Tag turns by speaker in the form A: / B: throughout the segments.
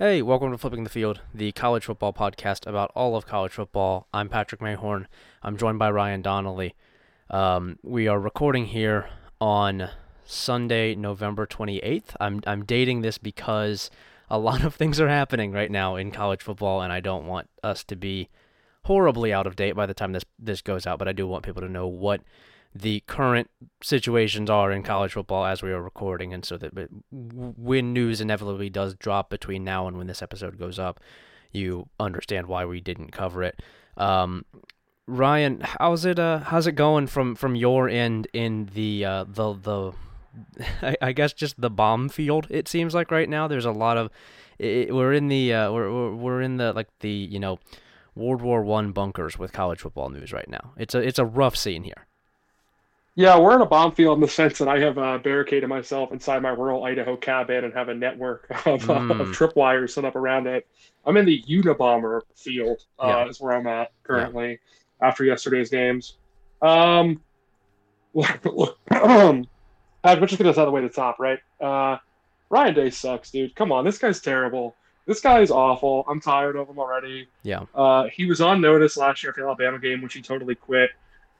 A: Hey, welcome to Flipping the Field, the college football podcast about all of college football. I'm Patrick Mayhorn. I'm joined by Ryan Donnelly. Um, we are recording here on Sunday, November 28th. I'm I'm dating this because a lot of things are happening right now in college football, and I don't want us to be horribly out of date by the time this this goes out. But I do want people to know what the current situations are in college football as we are recording, and so that when news inevitably does drop between now and when this episode goes up, you understand why we didn't cover it. Um, Ryan, how's it? Uh, how's it going from from your end in the uh, the the? I, I guess just the bomb field. It seems like right now there's a lot of. It, we're in the uh, we're we're in the like the you know World War One bunkers with college football news right now. It's a it's a rough scene here.
B: Yeah, we're in a bomb field in the sense that I have uh, barricaded myself inside my rural Idaho cabin and have a network of, mm. uh, of tripwires set up around it. I'm in the Unabomber field, uh, yeah. is where I'm at currently yeah. after yesterday's games. Um, um we're just gonna out the way to the top, right? Uh, Ryan Day sucks, dude. Come on, this guy's terrible. This guy is awful. I'm tired of him already.
A: Yeah.
B: Uh, he was on notice last year for the Alabama game, which he totally quit.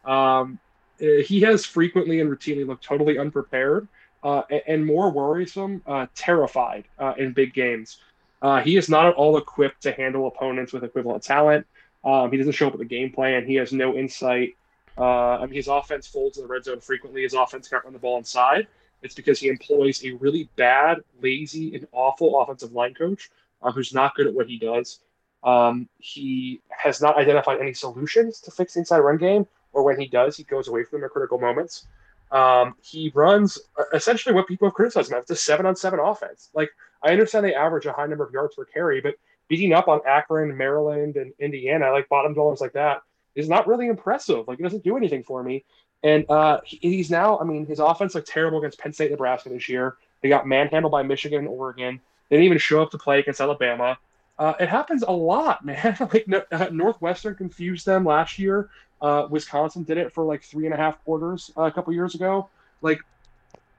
B: Um, he has frequently and routinely looked totally unprepared uh, and, more worrisome, uh, terrified uh, in big games. Uh, he is not at all equipped to handle opponents with equivalent talent. Um, he doesn't show up with a game plan. He has no insight. Uh, I mean, his offense folds in the red zone frequently. His offense can't run the ball inside. It's because he employs a really bad, lazy, and awful offensive line coach who's not good at what he does. Um, he has not identified any solutions to fix the inside run game or when he does, he goes away from them at critical moments. Um, he runs essentially what people have criticized him. It's a seven on seven offense. Like I understand they average a high number of yards per carry, but beating up on Akron, Maryland, and Indiana, like bottom dwellers like that, is not really impressive. Like it doesn't do anything for me. And uh, he, he's now, I mean, his offense looked terrible against Penn State, Nebraska this year. They got manhandled by Michigan and Oregon. They didn't even show up to play against Alabama. Uh, it happens a lot, man. like uh, Northwestern confused them last year. Uh, Wisconsin did it for like three and a half quarters uh, a couple years ago. Like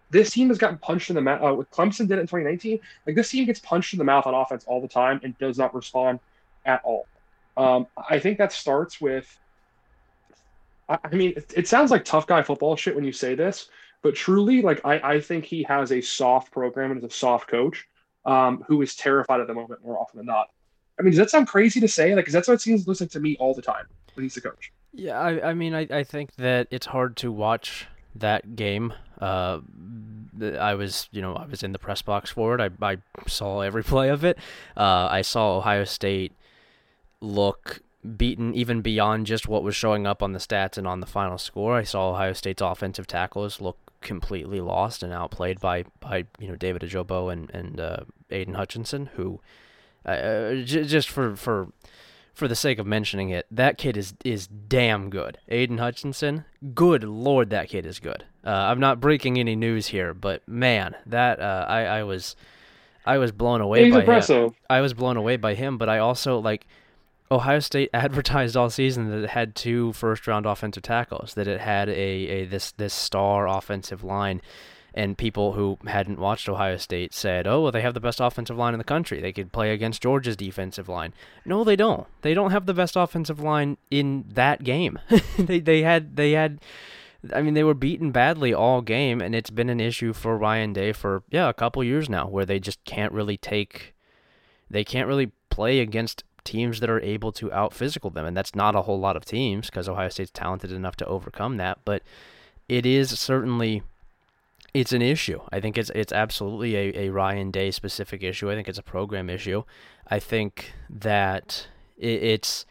B: this team has gotten punched in the mouth. Uh, Clemson did it in 2019. Like this team gets punched in the mouth on offense all the time and does not respond at all. Um, I think that starts with. I, I mean, it, it, sounds like tough guy football shit when you say this, but truly, like I, I think he has a soft program and is a soft coach um, who is terrified at the moment more often than not. I mean, does that sound crazy to say? Like, because that's what it seems looks like to me all the time when he's the coach.
A: Yeah, I, I mean, I, I think that it's hard to watch that game. Uh, I was, you know, I was in the press box for it. I, I saw every play of it. Uh, I saw Ohio State look beaten even beyond just what was showing up on the stats and on the final score. I saw Ohio State's offensive tackles look completely lost and outplayed by, by you know David Ojabo and and uh, Aidan Hutchinson, who uh, uh j- just for for for the sake of mentioning it, that kid is is damn good. Aidan Hutchinson, good lord, that kid is good. Uh, I'm not breaking any news here, but man, that uh, I I was I was blown away
B: He's
A: by
B: impressive.
A: him. I was blown away by him, but I also like Ohio State advertised all season that it had two first round offensive tackles, that it had a, a this this star offensive line and people who hadn't watched Ohio State said, "Oh, well, they have the best offensive line in the country. They could play against Georgia's defensive line." No, they don't. They don't have the best offensive line in that game. they they had they had I mean, they were beaten badly all game, and it's been an issue for Ryan Day for yeah a couple years now, where they just can't really take, they can't really play against teams that are able to out physical them, and that's not a whole lot of teams because Ohio State's talented enough to overcome that, but it is certainly it's an issue. I think it's it's absolutely a, a Ryan Day specific issue. I think it's a program issue. I think that it, it's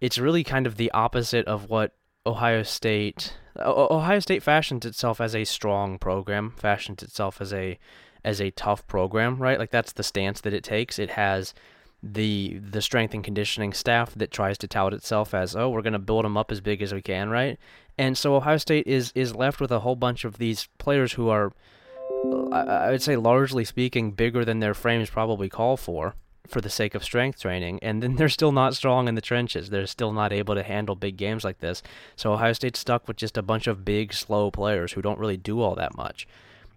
A: it's really kind of the opposite of what Ohio State Ohio State fashions itself as a strong program, fashions itself as a as a tough program, right? Like that's the stance that it takes. It has the the strength and conditioning staff that tries to tout itself as oh we're going to build them up as big as we can right? And so Ohio State is is left with a whole bunch of these players who are I would say largely speaking bigger than their frames probably call for for the sake of strength training. And then they're still not strong in the trenches. They're still not able to handle big games like this. So Ohio State's stuck with just a bunch of big slow players who don't really do all that much.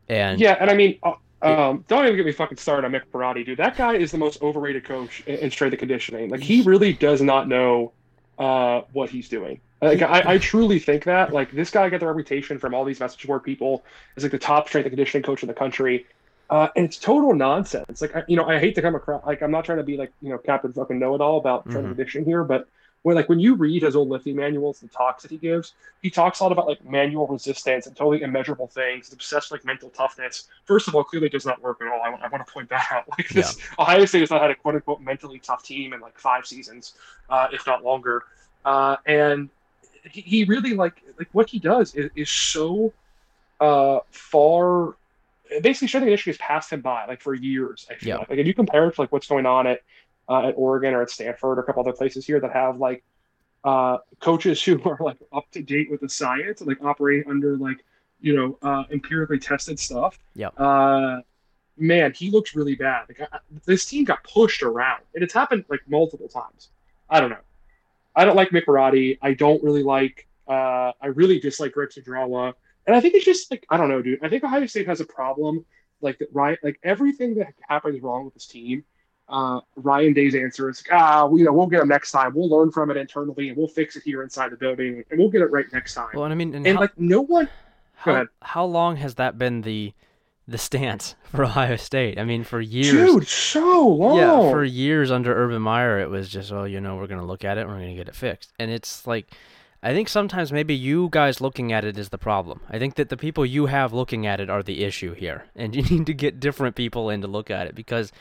A: And
B: yeah and I mean uh, Um, don't even get me fucking started on Mick Marotti, dude. That guy is the most overrated coach in, in strength and conditioning. Like he really does not know uh, what he's doing. Like I, I truly think that like this guy got the reputation from all these message board people as like the top strength and conditioning coach in the country, uh, and it's total nonsense. Like I, you know, I hate to come across like I'm not trying to be like you know Captain fucking know it all about strength
A: Mhm.
B: and conditioning here, but when like when you read his old lifting manuals and talks that he gives, he talks a lot about like manual resistance and totally immeasurable things. He's obsessed with like mental toughness. First of all, clearly does not work at all. I, I want to point that out. Like this, Ohio State has not had a quote unquote mentally tough team in like five seasons, uh, if not longer. Uh, and he, he really like like what he does is, is so uh, far. Basically, strength and conditioning has passed him by like for years. I feel
A: Yeah.
B: like. like if you compare it to like what's going on at uh, at Oregon or at Stanford or a couple other places here that have like uh, coaches who are like up to date with the science and like operate under like you know uh, empirically tested stuff.
A: Yeah.
B: Uh, man, he looks really bad. Like I, this team got pushed around, and it's happened like multiple times. I don't know. I don't like Mick Marotti. I don't really like. Uh, I really dislike Greg Studrawa, and I think it's just like I don't know, dude. I think Ohio State has a problem. Like that, right? Like everything that happens wrong with this team. Uh, Ryan Day's answer is, ah, we, you know, we'll get them next time. We'll learn from it internally, and we'll fix it here inside the building, and we'll get it right next time.
A: Well, and I mean, and,
B: and
A: how,
B: like no one,
A: how,
B: ahead.
A: how long has that been the the stance for Ohio State? I mean, for years.
B: dude, so long.
A: Yeah, for years under Urban Meyer, it was just, oh, you know, we're going to look at it, and we're going to get it fixed. And it's like, I think sometimes maybe you guys looking at it is the problem. I think that the people you have looking at it are the issue here, and you need to get different people in to look at it because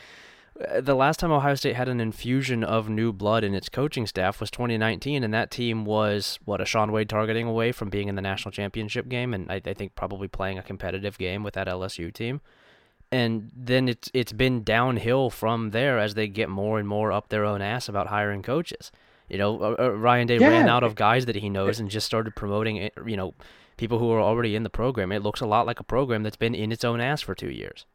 A: the last time Ohio State had an infusion of new blood in its coaching staff was 2019, and that team was what a Shaun Wade targeting away from being in the national championship game, and I, I think probably playing a competitive game with that LSU team. And then it's it's been downhill from there as they get more and more up their own ass about hiring coaches. You know, uh, uh, Ryan Day ran out of guys that he knows and just started promoting, you know, people who are already in the program. It looks a lot like a program that's been in its own ass for two years.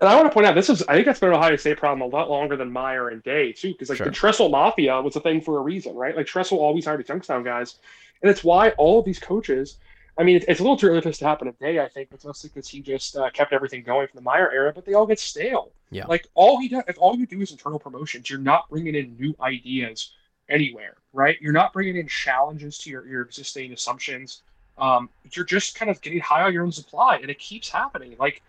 B: And I want to point out this is I think that's been an Ohio State problem a lot longer than Meyer and Day too, because like
A: Sure.
B: the Tressel Mafia was a thing for a reason, right? Like Tressel always hired the Youngstown guys, and it's why all of these coaches. I mean, it's, it's a little too early for this to happen today. I think, but mostly because he just uh, kept everything going from the Meyer era, but they all get stale.
A: Yeah.
B: Like all he does, if all you do is internal promotions, you're not bringing in new ideas anywhere, right? You're not bringing in challenges to your, your existing assumptions. Um, you're just kind of getting high on your own supply, and it keeps happening. Like,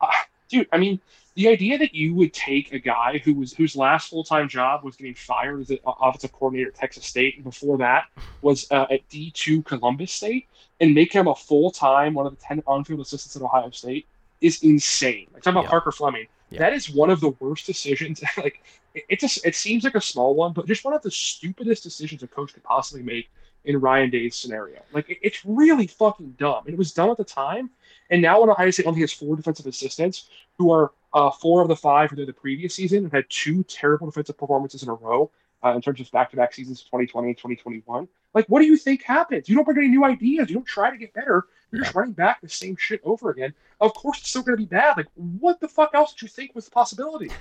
B: uh, dude, I mean, the idea that you would take a guy who was whose last full time job was getting fired as an offensive coordinator at Texas State, and before that was uh, at D two Columbus State, and make him a full time one of the ten on field assistants at Ohio State is insane. Like talking about
A: Yeah.
B: Parker Fleming,
A: Yeah.
B: that is one of the worst decisions. like it, it just it seems like a small one, but just one of the stupidest decisions a coach could possibly make in Ryan Day's scenario. Like it, it's really fucking dumb. And it was dumb at the time. And now when Ohio State only has four defensive assistants, who are uh, four of the five who did the previous season and had two terrible defensive performances in a row uh, in terms of back-to-back seasons, of 2020 and 2021. Like, what do you think happens? You don't bring any new ideas. You don't try to get better. You're just running back the same shit over again. Of course, it's still going to be bad. Like, what the fuck else did you think was the possibility?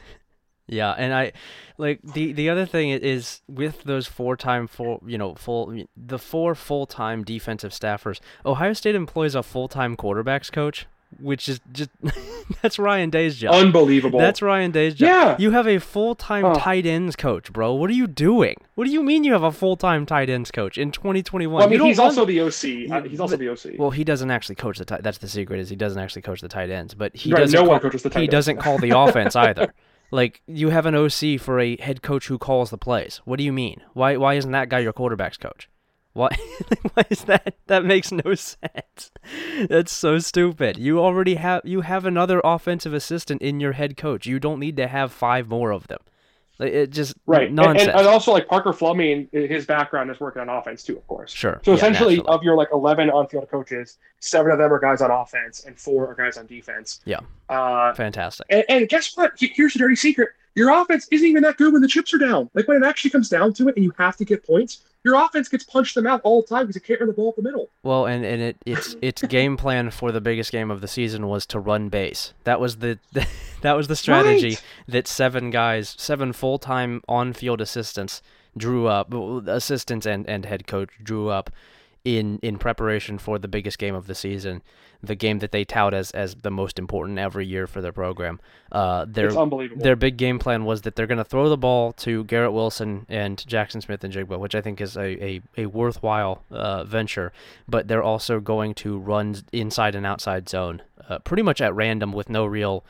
A: Yeah, and I like the the other thing is with those four time full you know full the four full time defensive staffers. Ohio State employs a full time quarterbacks coach, which is just that's Ryan Day's job.
B: Unbelievable.
A: That's Ryan Day's job.
B: Yeah.
A: You have a full time
B: Oh.
A: tight ends coach, bro. What are you doing? What do you mean you have a full time tight ends coach in 2021?
B: Well, I mean, he's
A: run-
B: also the OC. Uh, he's also the OC.
A: well, he doesn't actually coach the tight. That's the secret is he doesn't actually coach the tight ends, but he
B: Right,
A: doesn't.
B: no one coaches the tight
A: he
B: ends.
A: doesn't call the offense either. Like you have an OC for a head coach who calls the plays. What do you mean? Why why isn't that guy your quarterbacks coach? Why why is that? That makes no sense. That's so stupid. You already have you have another offensive assistant in your head coach. You don't need to have five more of them. Like, it just
B: Right. And,
A: nonsense.
B: and, and also, like Parker Fleming, his background is working on offense too, of course.
A: sure.
B: So
A: yeah,
B: essentially,
A: naturally.
B: of your like eleven on-field coaches, seven of them are guys on offense, and four are guys on defense.
A: Yeah.
B: Uh,
A: fantastic.
B: and, and guess what? Here's the dirty secret: your offense isn't even that good when the chips are down. Like when it actually comes down to it, and you have to get points, your offense gets punched them out all the time because it can't run the ball up the middle.
A: Well, and, and it its its game plan for the biggest game of the season was to run base. That was the that was the strategy
B: Right.
A: that seven guys, seven full time on field assistants drew up, assistants and and head coach drew up in in preparation for the biggest game of the season, the game that they tout as as the most important every year for their program. Uh, their
B: It's unbelievable.
A: their big game plan was that they're going to throw the ball to Garrett Wilson and Jaxon Smith-Njigba, which I think is a, a, a worthwhile uh, venture. But they're also going to run inside and outside zone uh, pretty much at random with no real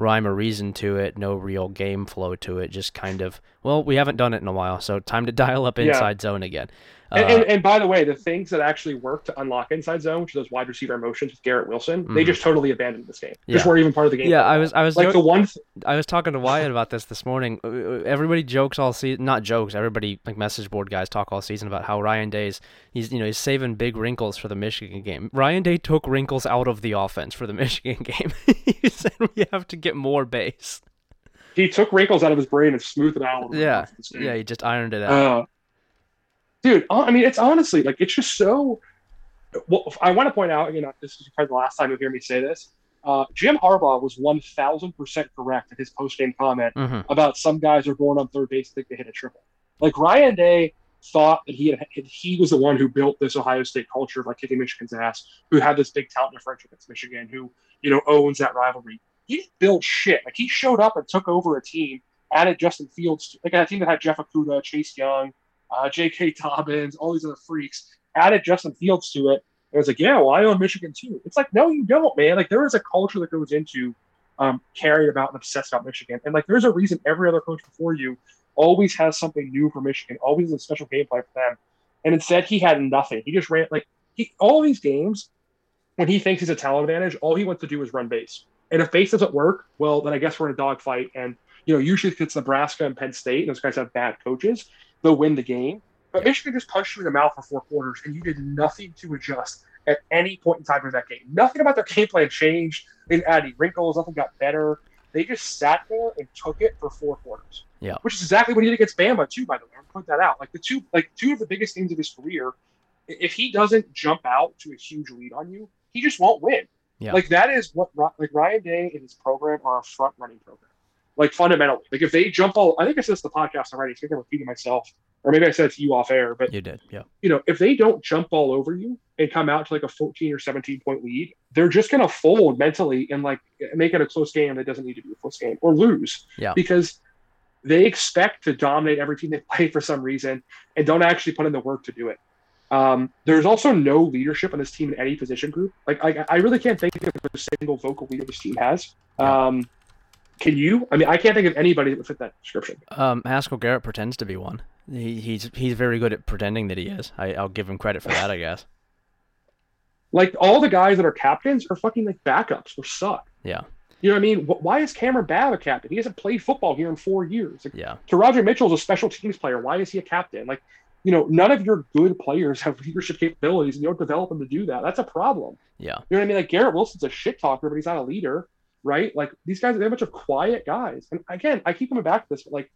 A: rhyme or reason to it, no real game flow to it. Just kind of, well, we haven't done it in a while, so time to dial up
B: Yeah.
A: inside zone again.
B: And,
A: Uh,
B: and, and by the way, the things that actually work to unlock inside zone, which are those wide receiver motions with Garrett Wilson, they
A: Mhm.
B: just totally abandoned this game. Just weren't even part of the game.
A: yeah, I was I was
B: like
A: jo-
B: the one. Th-
A: I was talking to Wyatt about this this morning. Uh, uh, Everybody jokes all season, not jokes. Everybody like message board guys talk all season about how Ryan Day's he's you know he's saving big wrinkles for the Michigan game. Ryan Day took wrinkles out of the offense for the Michigan game. he said we have to get more base.
B: he took wrinkles out of his brain and smoothed it out.
A: Yeah, Yeah, he just ironed it out.
B: Uh, dude, I mean, it's honestly like it's just so. Well, I want to point out, you know, this is probably the last time you'll hear me say this. Uh, Jim Harbaugh was one thousand percent correct in his post game comment
A: hmm
B: about some guys are going on third base think they hit a triple. Like Ryan Day thought that he had he was the one who built this Ohio State culture of like kicking Michigan's ass, who had this big talent differential against Michigan, who you know owns that rivalry. He didn't build shit. Like he showed up and took over a team, added Justin Fields, like a team that had Jeff Okudah, Chase Young, uh, J.K. Dobbins, all these other freaks, added Justin Fields to it. And it was like, yeah, well, I own Michigan too. It's like, no, you don't, man. Like there is a culture that goes into um, caring about and obsessed about Michigan. And like, there's a reason every other coach before you always has something new for Michigan, always a special game plan for them. And instead, he had nothing. He just ran like he all these games when he thinks he's a talent advantage. All he wants to do is run base. And if base doesn't work, well, then I guess we're in a dogfight. And you know, usually it's Nebraska and Penn State, and those guys have bad coaches, they'll win the game. But Michigan just punched you in the mouth for four quarters, and you did nothing to adjust at any point in time in that game. Nothing about their game plan changed. They didn't add any wrinkles. Nothing got better. They just sat there and took it for four quarters.
A: Yeah.
B: Which is exactly what he did against Bama too. By the way, I'll point that out. Like the two, like two of the biggest games of his career. If he doesn't jump out to a huge lead on you, he just won't win.
A: Yeah.
B: Like that is what like Ryan Day and his program are a front running program. Like fundamentally, like if they jump all, I think I said this the podcast already. So I think I'm repeating myself, or maybe I said it to you off air. But
A: You did, yeah.
B: you know, if they don't jump all over you and come out to like a 14 or 17 point lead, they're just going to fold mentally and like make it a close game that doesn't need to be a close game or lose.
A: Yeah.
B: Because they expect to dominate every team they play for some reason and don't actually put in the work to do it. Um, there's also no leadership on this team in any position group. Like, I, I really can't think of a single vocal leader this team has. Um, can you? I mean, I can't think of anybody that would fit that description.
A: Um, Haskell Garrett pretends to be one. He, he's he's very good at pretending that he is. I, I'll give him credit for that, I guess.
B: Like all the guys that are captains are fucking like backups or suck.
A: Yeah,
B: You know what I mean? Why is Kamryn Babb a captain? He hasn't played football here in four years. Like,
A: yeah,
B: Teradja Mitchell's a special teams player. Why is he a captain? Like, you know, none of your good players have leadership capabilities, and you don't develop them to do that. That's a problem.
A: yeah,
B: You know what I mean? Like Garrett Wilson's a shit talker, but he's not a leader, right? Like these guys, they're a bunch of quiet guys. And again, I keep coming back to this, but like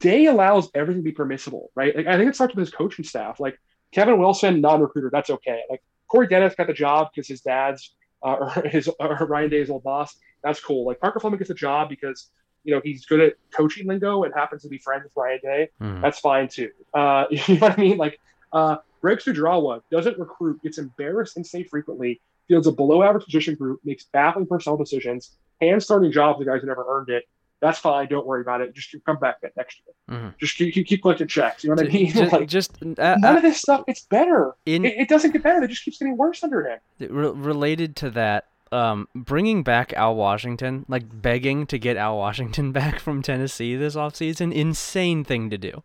B: Day allows everything to be permissible, right? Like I think it starts with his coaching staff. Like Kevin Wilson, non-recruiter, that's okay. Like Corey Dennis got the job because his dad's uh, or his or Ryan Day's old boss. That's cool. Like Parker Fleming gets the job because you know he's good at coaching lingo and happens to be friends with Ryan Day.
A: Mhm.
B: That's fine too. Uh, you know what I mean? Like uh, Greg Studrawa doesn't recruit, gets embarrassed and say frequently, fields a below average position group, makes baffling personnel decisions, hands starting jobs to guys who never earned it. That's fine. Don't worry about it. Just come back next year.
A: Mhm.
B: Just keep, keep, collecting checks. You know what I mean?
A: just,
B: like,
A: just uh,
B: none of this stuff gets better.
A: in
B: It, it doesn't get better. It just keeps getting worse under him.
A: re- related to that, um, bringing back Al Washington, like begging to get Al Washington back from Tennessee this offseason, insane thing to do.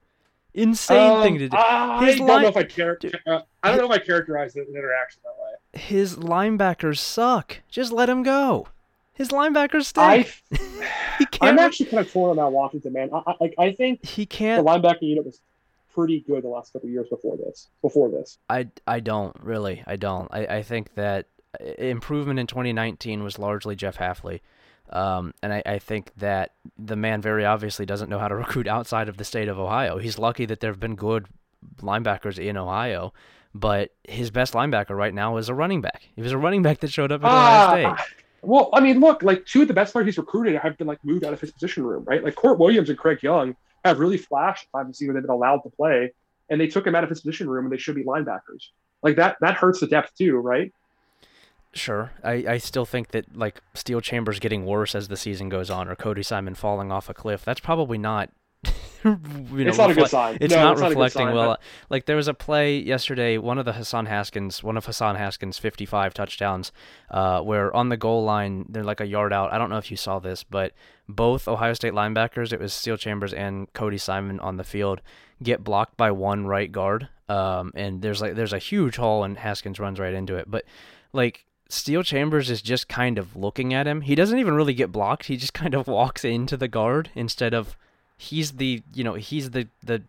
A: Insane thing
B: Um,
A: to do.
B: I
A: His
B: don't
A: line-
B: know if I char- uh, I don't know if I characterize the, the interaction that way.
A: His linebackers suck. Just let him go. His linebackers stink. he
B: I'm actually kind of torn on that Washington man. I, I, like I think
A: he can't.
B: The linebacker unit was pretty good the last couple years before this. Before this,
A: I, I don't really. I don't. I, I think that uh, improvement in 2019 was largely Jeff Hafley. Um, and I, I think that the man very obviously doesn't know how to recruit outside of the state of Ohio. He's lucky that there have been good linebackers in Ohio, but his best linebacker right now is a running back. He was a running back that showed up at Ohio State.
B: Ah, well, I mean, look, like two of the best players he's recruited have been like moved out of his position room, right? Like Kourt Williams and Craig Young have really flashed time to see where they've been allowed to play, and they took him out of his position room, and they should be linebackers. like that that hurts the depth too, right?
A: Sure. I, I still think that like Steele Chambers getting worse as the season goes on or Cody Simon falling off a cliff, that's probably not
B: you know, it's not reflect, a good sign.
A: It's
B: no,
A: not
B: it's
A: reflecting
B: not
A: well.
B: but...
A: Like there was a play yesterday, one of the Hassan Haskins, one of Hassan Haskins' 55 touchdowns, uh, where on the goal line they're like a yard out. I don't know if you saw this, but both Ohio State linebackers, it was Steele Chambers and Cody Simon on the field, get blocked by one right guard. Um, and there's like there's a huge hole and Haskins runs right into it. But like Steele Chambers is just kind of looking at him. He doesn't even really get blocked. He just kind of walks into the guard instead of he's the you know he's the the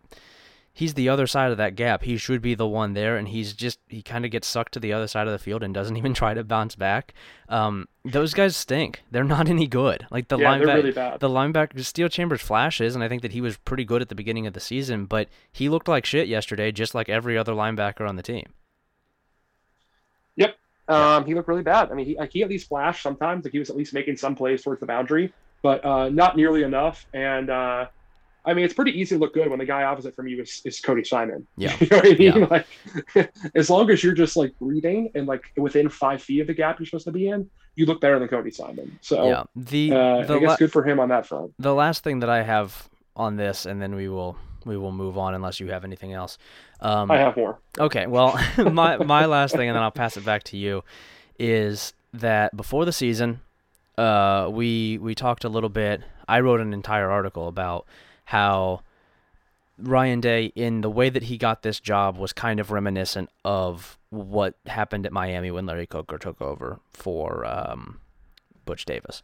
A: he's the other side of that gap. He should be the one there, and he's just he kind of gets sucked to the other side of the field and doesn't even try to bounce back. Um, those guys stink. They're not any good. Like the
B: yeah,
A: linebacker,
B: really
A: the linebacker Steele Chambers flashes, and I think that he was pretty good at the beginning of the season, but he looked like shit yesterday, just like every other linebacker on the team.
B: Um, he looked really bad. I mean, he, like, he at least flashed sometimes. Like he was at least making some plays towards the boundary, but uh, not nearly enough. And uh, I mean, it's pretty easy to look good when the guy opposite from you is, is Cody Simon.
A: Yeah.
B: you know what I mean?
A: Yeah.
B: Like, as long as you're just like breathing and like within five feet of the gap you're supposed to be in, you look better than Cody Simon. So
A: yeah, the,
B: uh,
A: the
B: I guess
A: la-
B: good for him on that front.
A: The last thing that I have on this, and then we will we will move on unless you have anything else. Um,
B: I have more.
A: Okay, well, my my last thing, and then I'll pass it back to you, is that before the season, uh, we we talked a little bit. I wrote an entire article about how Ryan Day, in the way that he got this job, was kind of reminiscent of what happened at Miami when Larry Coker took over for um, Butch Davis.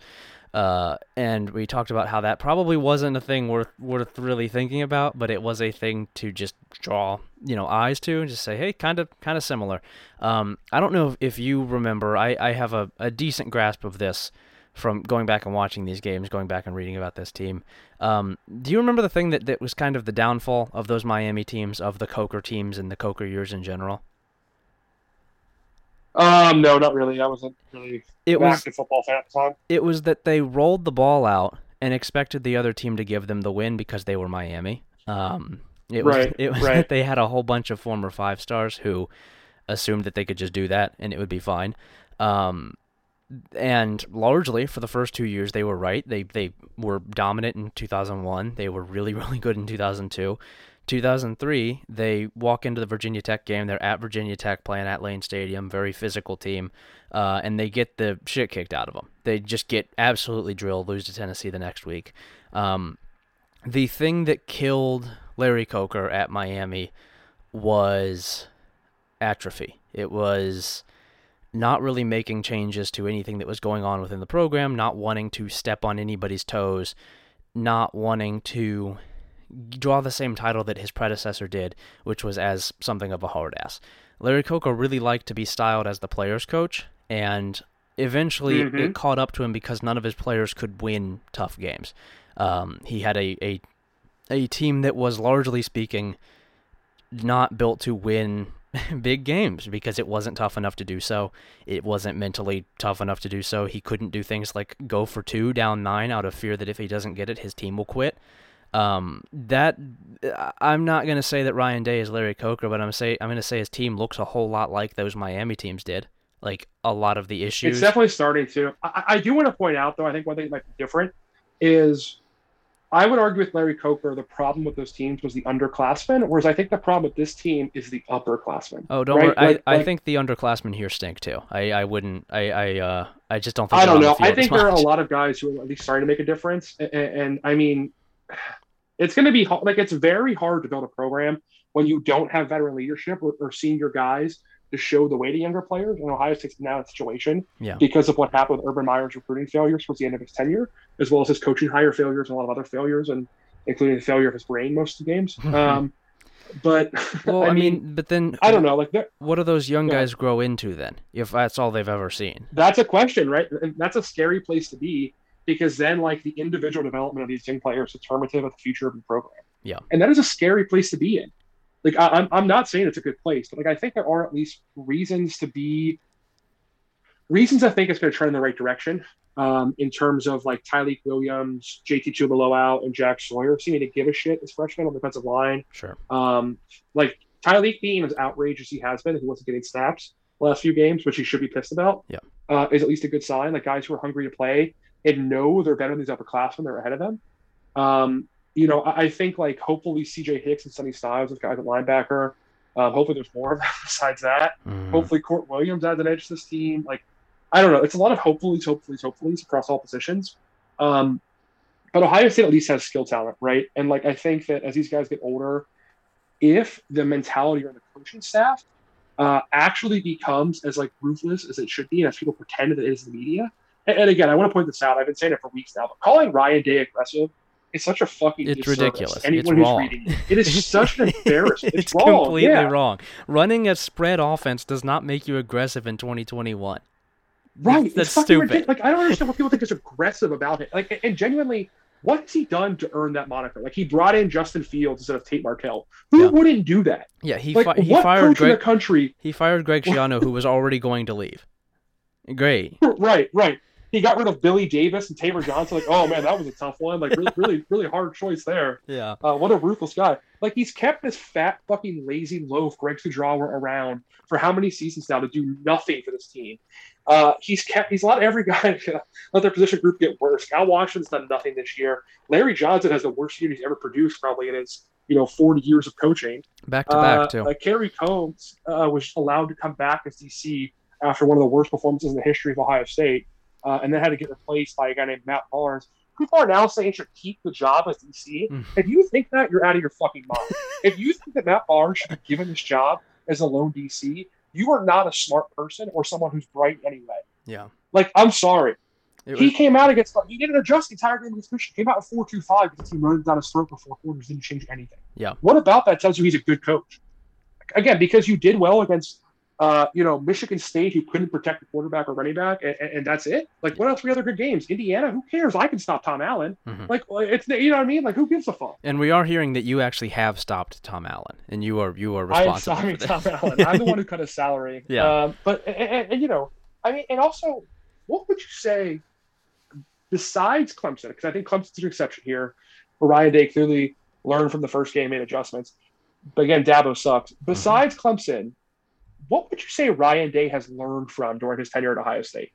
A: Uh, and we talked about how that probably wasn't a thing worth worth really thinking about, but it was a thing to just draw you know eyes to and just say, hey, kind of kind of similar. Um, I don't know if, if you remember. I, I have a, a decent grasp of this from going back and watching these games, going back and reading about this team. Um, do you remember the thing that, that was kind of the downfall of those Miami teams, of the Coker teams and the Coker years in general?
B: Um, no, not really. I wasn't really
A: it
B: an
A: was,
B: active football fan at the time.
A: It was that they rolled the ball out and expected the other team to give them the win because they were Miami. Um, it was
B: Right,
A: it was
B: right.
A: that they had a whole bunch of former five stars who assumed that they could just do that and it would be fine. Um, and largely for the first two years they were right. They they were dominant in 2001. They were really really good in 2002. 2003 they walk into the Virginia Tech game. They're at Virginia Tech playing at Lane Stadium, very physical team, uh, and they get the shit kicked out of them. They just get absolutely drilled, lose to Tennessee the next week. Um, the thing that killed Larry Coker at Miami was atrophy. It was not really making changes to anything that was going on within the program, not wanting to step on anybody's toes, not wanting to draw the same title that his predecessor did, which was as something of a hard ass. Larry Coker really liked to be styled as the players coach, and eventually
B: Mhm.
A: it caught up to him because none of his players could win tough games. Um, he had a, a a team that was largely speaking not built to win big games because it wasn't tough enough to do so. It wasn't mentally tough enough to do so. He couldn't do things like go for two down nine out of fear that if he doesn't get it, his team will quit. Um, that I'm not gonna say that Ryan Day is Larry Coker, but I'm say I'm gonna say his team looks a whole lot like those Miami teams did. Like a lot of the issues.
B: It's definitely starting to. I, I do want to point out, though, I think one thing that might be different is I would argue with Larry Coker, the problem with those teams was the underclassmen, whereas I think the problem with this team is the upperclassmen.
A: Oh, don't
B: right?
A: worry.
B: Like-
A: I, I think the underclassmen here stink too. I, I wouldn't. I I uh I just don't think.
B: I don't know. I think there are a lot of guys who are at least starting to make a difference, and, and I mean, it's going to be like it's very hard to build a program when you don't have veteran leadership or, or senior guys to show the way to younger players. And Ohio State's now in a situation
A: Yeah.
B: because of what happened with Urban Meyer's recruiting failures towards the end of his tenure, as well as his coaching hire failures and a lot of other failures, and including the failure of his brain most of the games. um, but
A: Well,
B: I, mean,
A: but then
B: I don't know. Like
A: What do those young
B: Yeah.
A: guys grow into then? If that's all they've ever seen.
B: that's a question, right? And that's a scary place to be because then, like, the individual development of these young players is determinative of the future of the program.
A: Yeah.
B: And that is a scary place to be in. Like, I, I'm, I'm not saying it's a good place, but like, I think there are at least reasons to be reasons I think it's going to turn in the right direction. Um, in terms of like Tyleik Williams, JT Tuimoloau, and Jack Sawyer seeming to give a shit as freshmen on the defensive line.
A: Sure.
B: Um, like Tyleik being as outraged as he has been, if he wasn't getting snaps the last few games, which he should be pissed about.
A: Yeah.
B: Uh, is at least a good sign. Like guys who are hungry to play and know they're better than these upperclassmen, they're ahead of them. Um, you know, I, I think like hopefully CJ Hicks and Sonny Styles as guys at linebacker. Um, hopefully there's more of them besides that.
A: Mhm.
B: Hopefully Kourt Williams adds an edge to this team. Like, I don't know. It's a lot of hopefullys, hopefullys, hopefullys across all positions. Um, but Ohio State at least has skill talent, right? And like I think that as these guys get older, if the mentality or the coaching staff uh, actually becomes as like ruthless as it should be, and as people pretend that it is in the media. And, again, I want to point this out. I've been saying it for weeks now, but calling Ryan Day aggressive is such a fucking
A: It's
B: disservice
A: ridiculous.
B: Anyone
A: It's
B: who's
A: wrong.
B: reading it. it is such an embarrassment.
A: it's
B: It's, wrong.
A: completely
B: yeah.
A: wrong. Running a spread offense does not make you aggressive in 2021.
B: Right.
A: That's stupid.
B: ridiculous. Like I don't understand what people think is aggressive about it. Like and genuinely, what has he done to earn that moniker? Like he brought in Justin Fields instead of Tate Martell. Who
A: Yeah.
B: wouldn't do that?
A: Yeah, he
B: Like
A: fi- he
B: what
A: fired
B: coach in the
A: Greg
B: country?
A: he fired Greg Schiano who was already going to leave. Great.
B: Right, right. He got rid of Billy Davis and Taver Johnson. Like, oh man, that was a tough one. Like really, really, really hard choice there.
A: Yeah.
B: Uh, what a ruthless guy. Like he's kept this fat fucking lazy loaf Greg Studrawa around for how many seasons now to do nothing for this team. Uh, he's kept he's let every guy let their position group get worse. Al Washington's done nothing this year. Larry Johnson has the worst year he's ever produced probably in his you know 40 years of coaching.
A: Back to back
B: Uh,
A: too.
B: Like Kerry Coombs uh, was allowed to come back as DC after one of the worst performances in the history of Ohio State, uh, and then had to get replaced by a guy named Matt Barnes. People are now saying should keep the job as DC.
A: Mm.
B: If you think that, you're out of your fucking mind. if you think that Matt Barnes should be given this job as a lone DC, you are not a smart person or someone who's bright anyway.
A: yeah.
B: Like, I'm sorry. He came out against he didn't adjust the entire game against Michigan. Came out at four two five because he running down his throat for four quarters, didn't change anything.
A: Yeah.
B: What about that tells you he's a good coach? Again, because you did well against uh, you know, Michigan State who couldn't protect the quarterback or running back, and, and that's it. Like, what else? Three other good games. Indiana, who cares? I can stop Tom Allen.
A: Mhm.
B: Like, it's you know what I mean? Like, who gives a fuck?
A: and we are hearing that you actually have stopped Tom Allen and you are you are
B: I'm
A: responsible
B: sorry,
A: for
B: Tom. Allen. I'm the one who cut his salary.
A: Yeah.
B: Um, but and, and, and, you know, I mean, and also, what would you say besides Clemson? Because I think Clemson's an exception here. Ryan Day clearly learned from the first game, made adjustments. But again, Dabo sucks.
A: Mm-hmm.
B: Besides Clemson, what would you say Ryan Day has learned from during his tenure at Ohio State?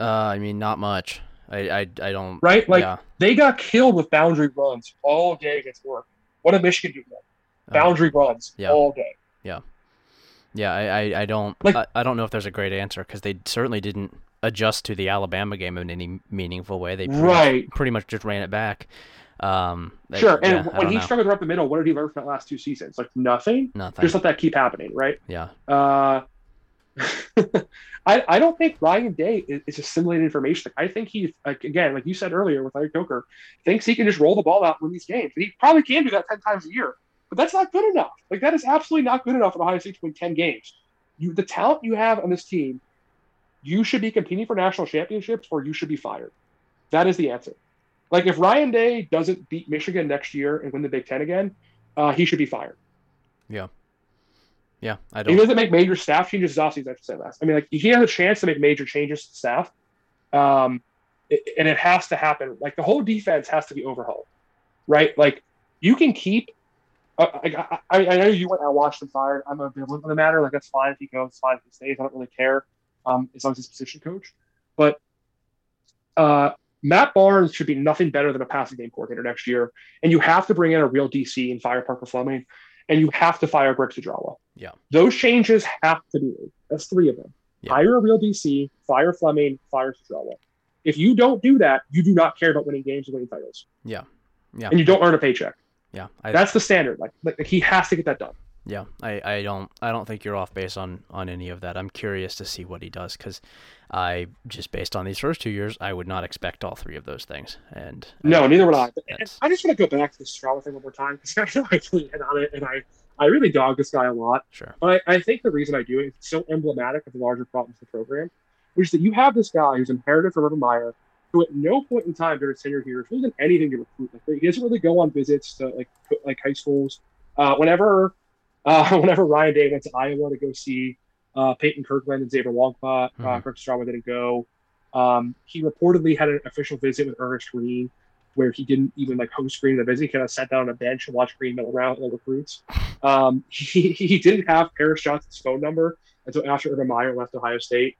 A: Uh, I mean, not much. I I, I don't.
B: Right? Like
A: yeah.
B: they got killed with boundary runs all day against Oregon. What did Michigan do?
A: Uh,
B: Boundary runs
A: yeah.
B: all day.
A: Yeah, I, I, I don't
B: Like-
A: I, I don't know if there's a great answer because they certainly didn't adjust to the Alabama game in any meaningful way. They pretty much-
B: Right.
A: pretty much just ran it back. Um, they-
B: Sure. And
A: yeah,
B: when he
A: know.
B: struggled up the middle, what did he learn from that last two seasons? Like nothing.
A: nothing.
B: Just let that keep happening, right?
A: yeah,
B: Uh, I I don't think Ryan Day is, is assimilating information. Like, I think he, like again, like you said earlier with Larry Coker, thinks he can just roll the ball out and win these games. And he probably can do that ten times a year, but that's not good enough. Like that is absolutely not good enough at Ohio State to win ten games. You, the talent you have on this team, you should be competing for national championships, or you should be fired. That is the answer. Like if Ryan Day doesn't beat Michigan next year and win the Big Ten again, uh, he should be fired.
A: yeah. Yeah,
B: I
A: don't.
B: He doesn't make major staff changes this offseason, I should say last. I mean, like he has a chance to make major changes to staff, um, it- and it has to happen. Like the whole defense has to be overhauled, right? Like you can keep. Uh, I, I, I know you went out Washington fired. I'm a ambivalent on the matter. Like that's fine if he goes, fine if he stays. I don't really care, um, as long as he's position coach. But uh, Matt Barnes should be nothing better than a passing game coordinator next year, and you have to bring in a real DC and fire Parker Fleming, and you have to fire Greg Studrawa.
A: Yeah.
B: Those changes have to be made. That's three of them.
A: Yeah.
B: Hire a real DC, fire Fleming, fire Studrawa. If you don't do that, you do not care about winning games and winning titles,
A: Yeah, yeah,
B: and you don't earn a paycheck.
A: Yeah. I,
B: That's the standard. Like, like he has to get that done.
A: Yeah, I, I don't I don't think you're off base on on any of that. I'm curious to see what he does because I just based on these first two years, I would not expect all three of those things. And
B: No, neither would I. But- and
A: That's-
B: I just want to go back to the Studrawa thing one more time because I know I really hit on it, and I I really dog this guy a lot.
A: sure,
B: But I, I think the reason I do it is so emblematic of the larger problems of the program, which is that you have this guy who's inherited from Urban Meyer, who at no point in time during his tenure here has really done anything to recruit. Like he doesn't really go on visits to like like high schools. Uh, whenever uh, whenever Ryan Day went to Iowa to go see uh, Peyton Kirkland and Xavier Longclaw, uh,
A: Mhm.
B: Greg Studrawa didn't go. Um, he reportedly had an official visit with Ernest Green. where he didn't even like host Green the Busy, kind of sat down on a bench and watched Green mill around the recruits. Um, he, he didn't have Paris Johnson's phone number until after Urban Meyer left Ohio State.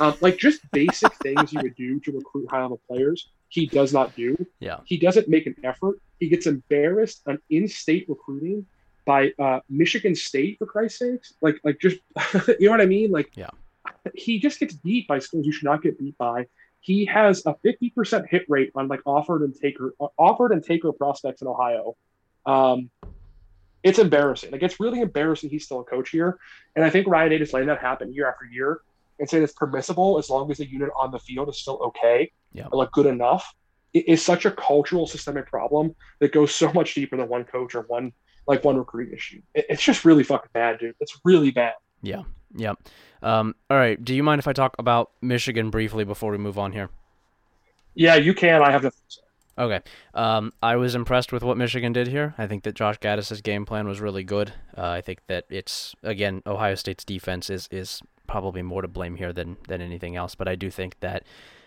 B: Um, like just basic things you would do to recruit high level players, he does not do.
A: Yeah.
B: He doesn't make an effort. He gets embarrassed on in state recruiting by uh, Michigan State, for Christ's sakes. Like, like just, you know what I mean? Like,
A: yeah.
B: he just gets beat by schools you should not get beat by. He has a 50% hit rate on like offered and taker, offered and taker prospects in Ohio. Um, it's embarrassing. Like it's really embarrassing. He's still a coach here, and I think Ryan Day is letting that happen year after year and saying it's permissible as long as the unit on the field is still okay,
A: yeah.
B: or like good enough. It is such a cultural systemic problem that goes so much deeper than one coach or one like one recruiting issue. It, it's just really fucking bad, dude. It's really bad.
A: Yeah. Yeah. Um, all right. Do you mind if I talk about Michigan briefly before we move on here?
B: Yeah, you can. I have the.
A: Okay. Um, I was impressed with what Michigan did here. I think that Josh Gattis's game plan was really good. Uh, I think that it's again Ohio State's defense is is probably more to blame here than than anything else. But I do think that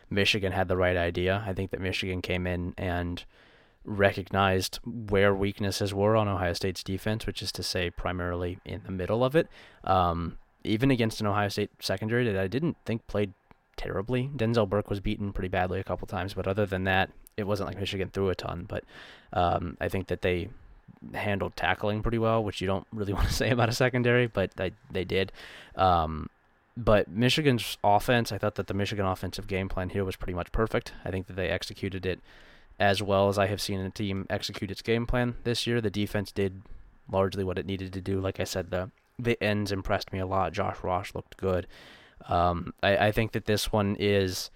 A: Michigan had the right idea. I think that Michigan came in and recognized where weaknesses were on Ohio State's defense, which is to say primarily in the middle of it. Um, even against an Ohio State secondary that I didn't think played terribly. Denzel Burke was beaten pretty badly a couple times, but other than that, it wasn't like Michigan threw a ton. But um, I think that they handled tackling pretty well, which you don't really want to say about a secondary, but they they did. Um, but Michigan's offense, I thought that the Michigan offensive game plan here was pretty much perfect. I think that they executed it as well as I have seen a team execute its game plan this year. The defense did largely what it needed to do. Like I said, the the ends impressed me a lot. Josh Ross looked good. Um, I, I think that this one is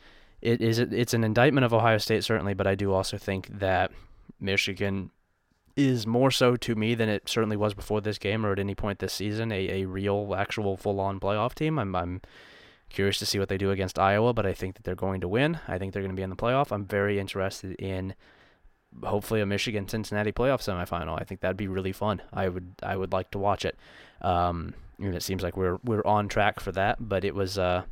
A: it is it's an indictment of Ohio State certainly, but I do also think that Michigan is more so to me than it certainly was before this game or at any point this season a, a real actual full on playoff team. I'm I'm curious to see what they do against Iowa, but I think that they're going to win. I think they're going to be in the playoff. I'm very interested in hopefully a Michigan Cincinnati playoff semifinal. I think that'd be really fun. I would I would like to watch it. Um, and it seems like we're we're on track for that. But it was uh,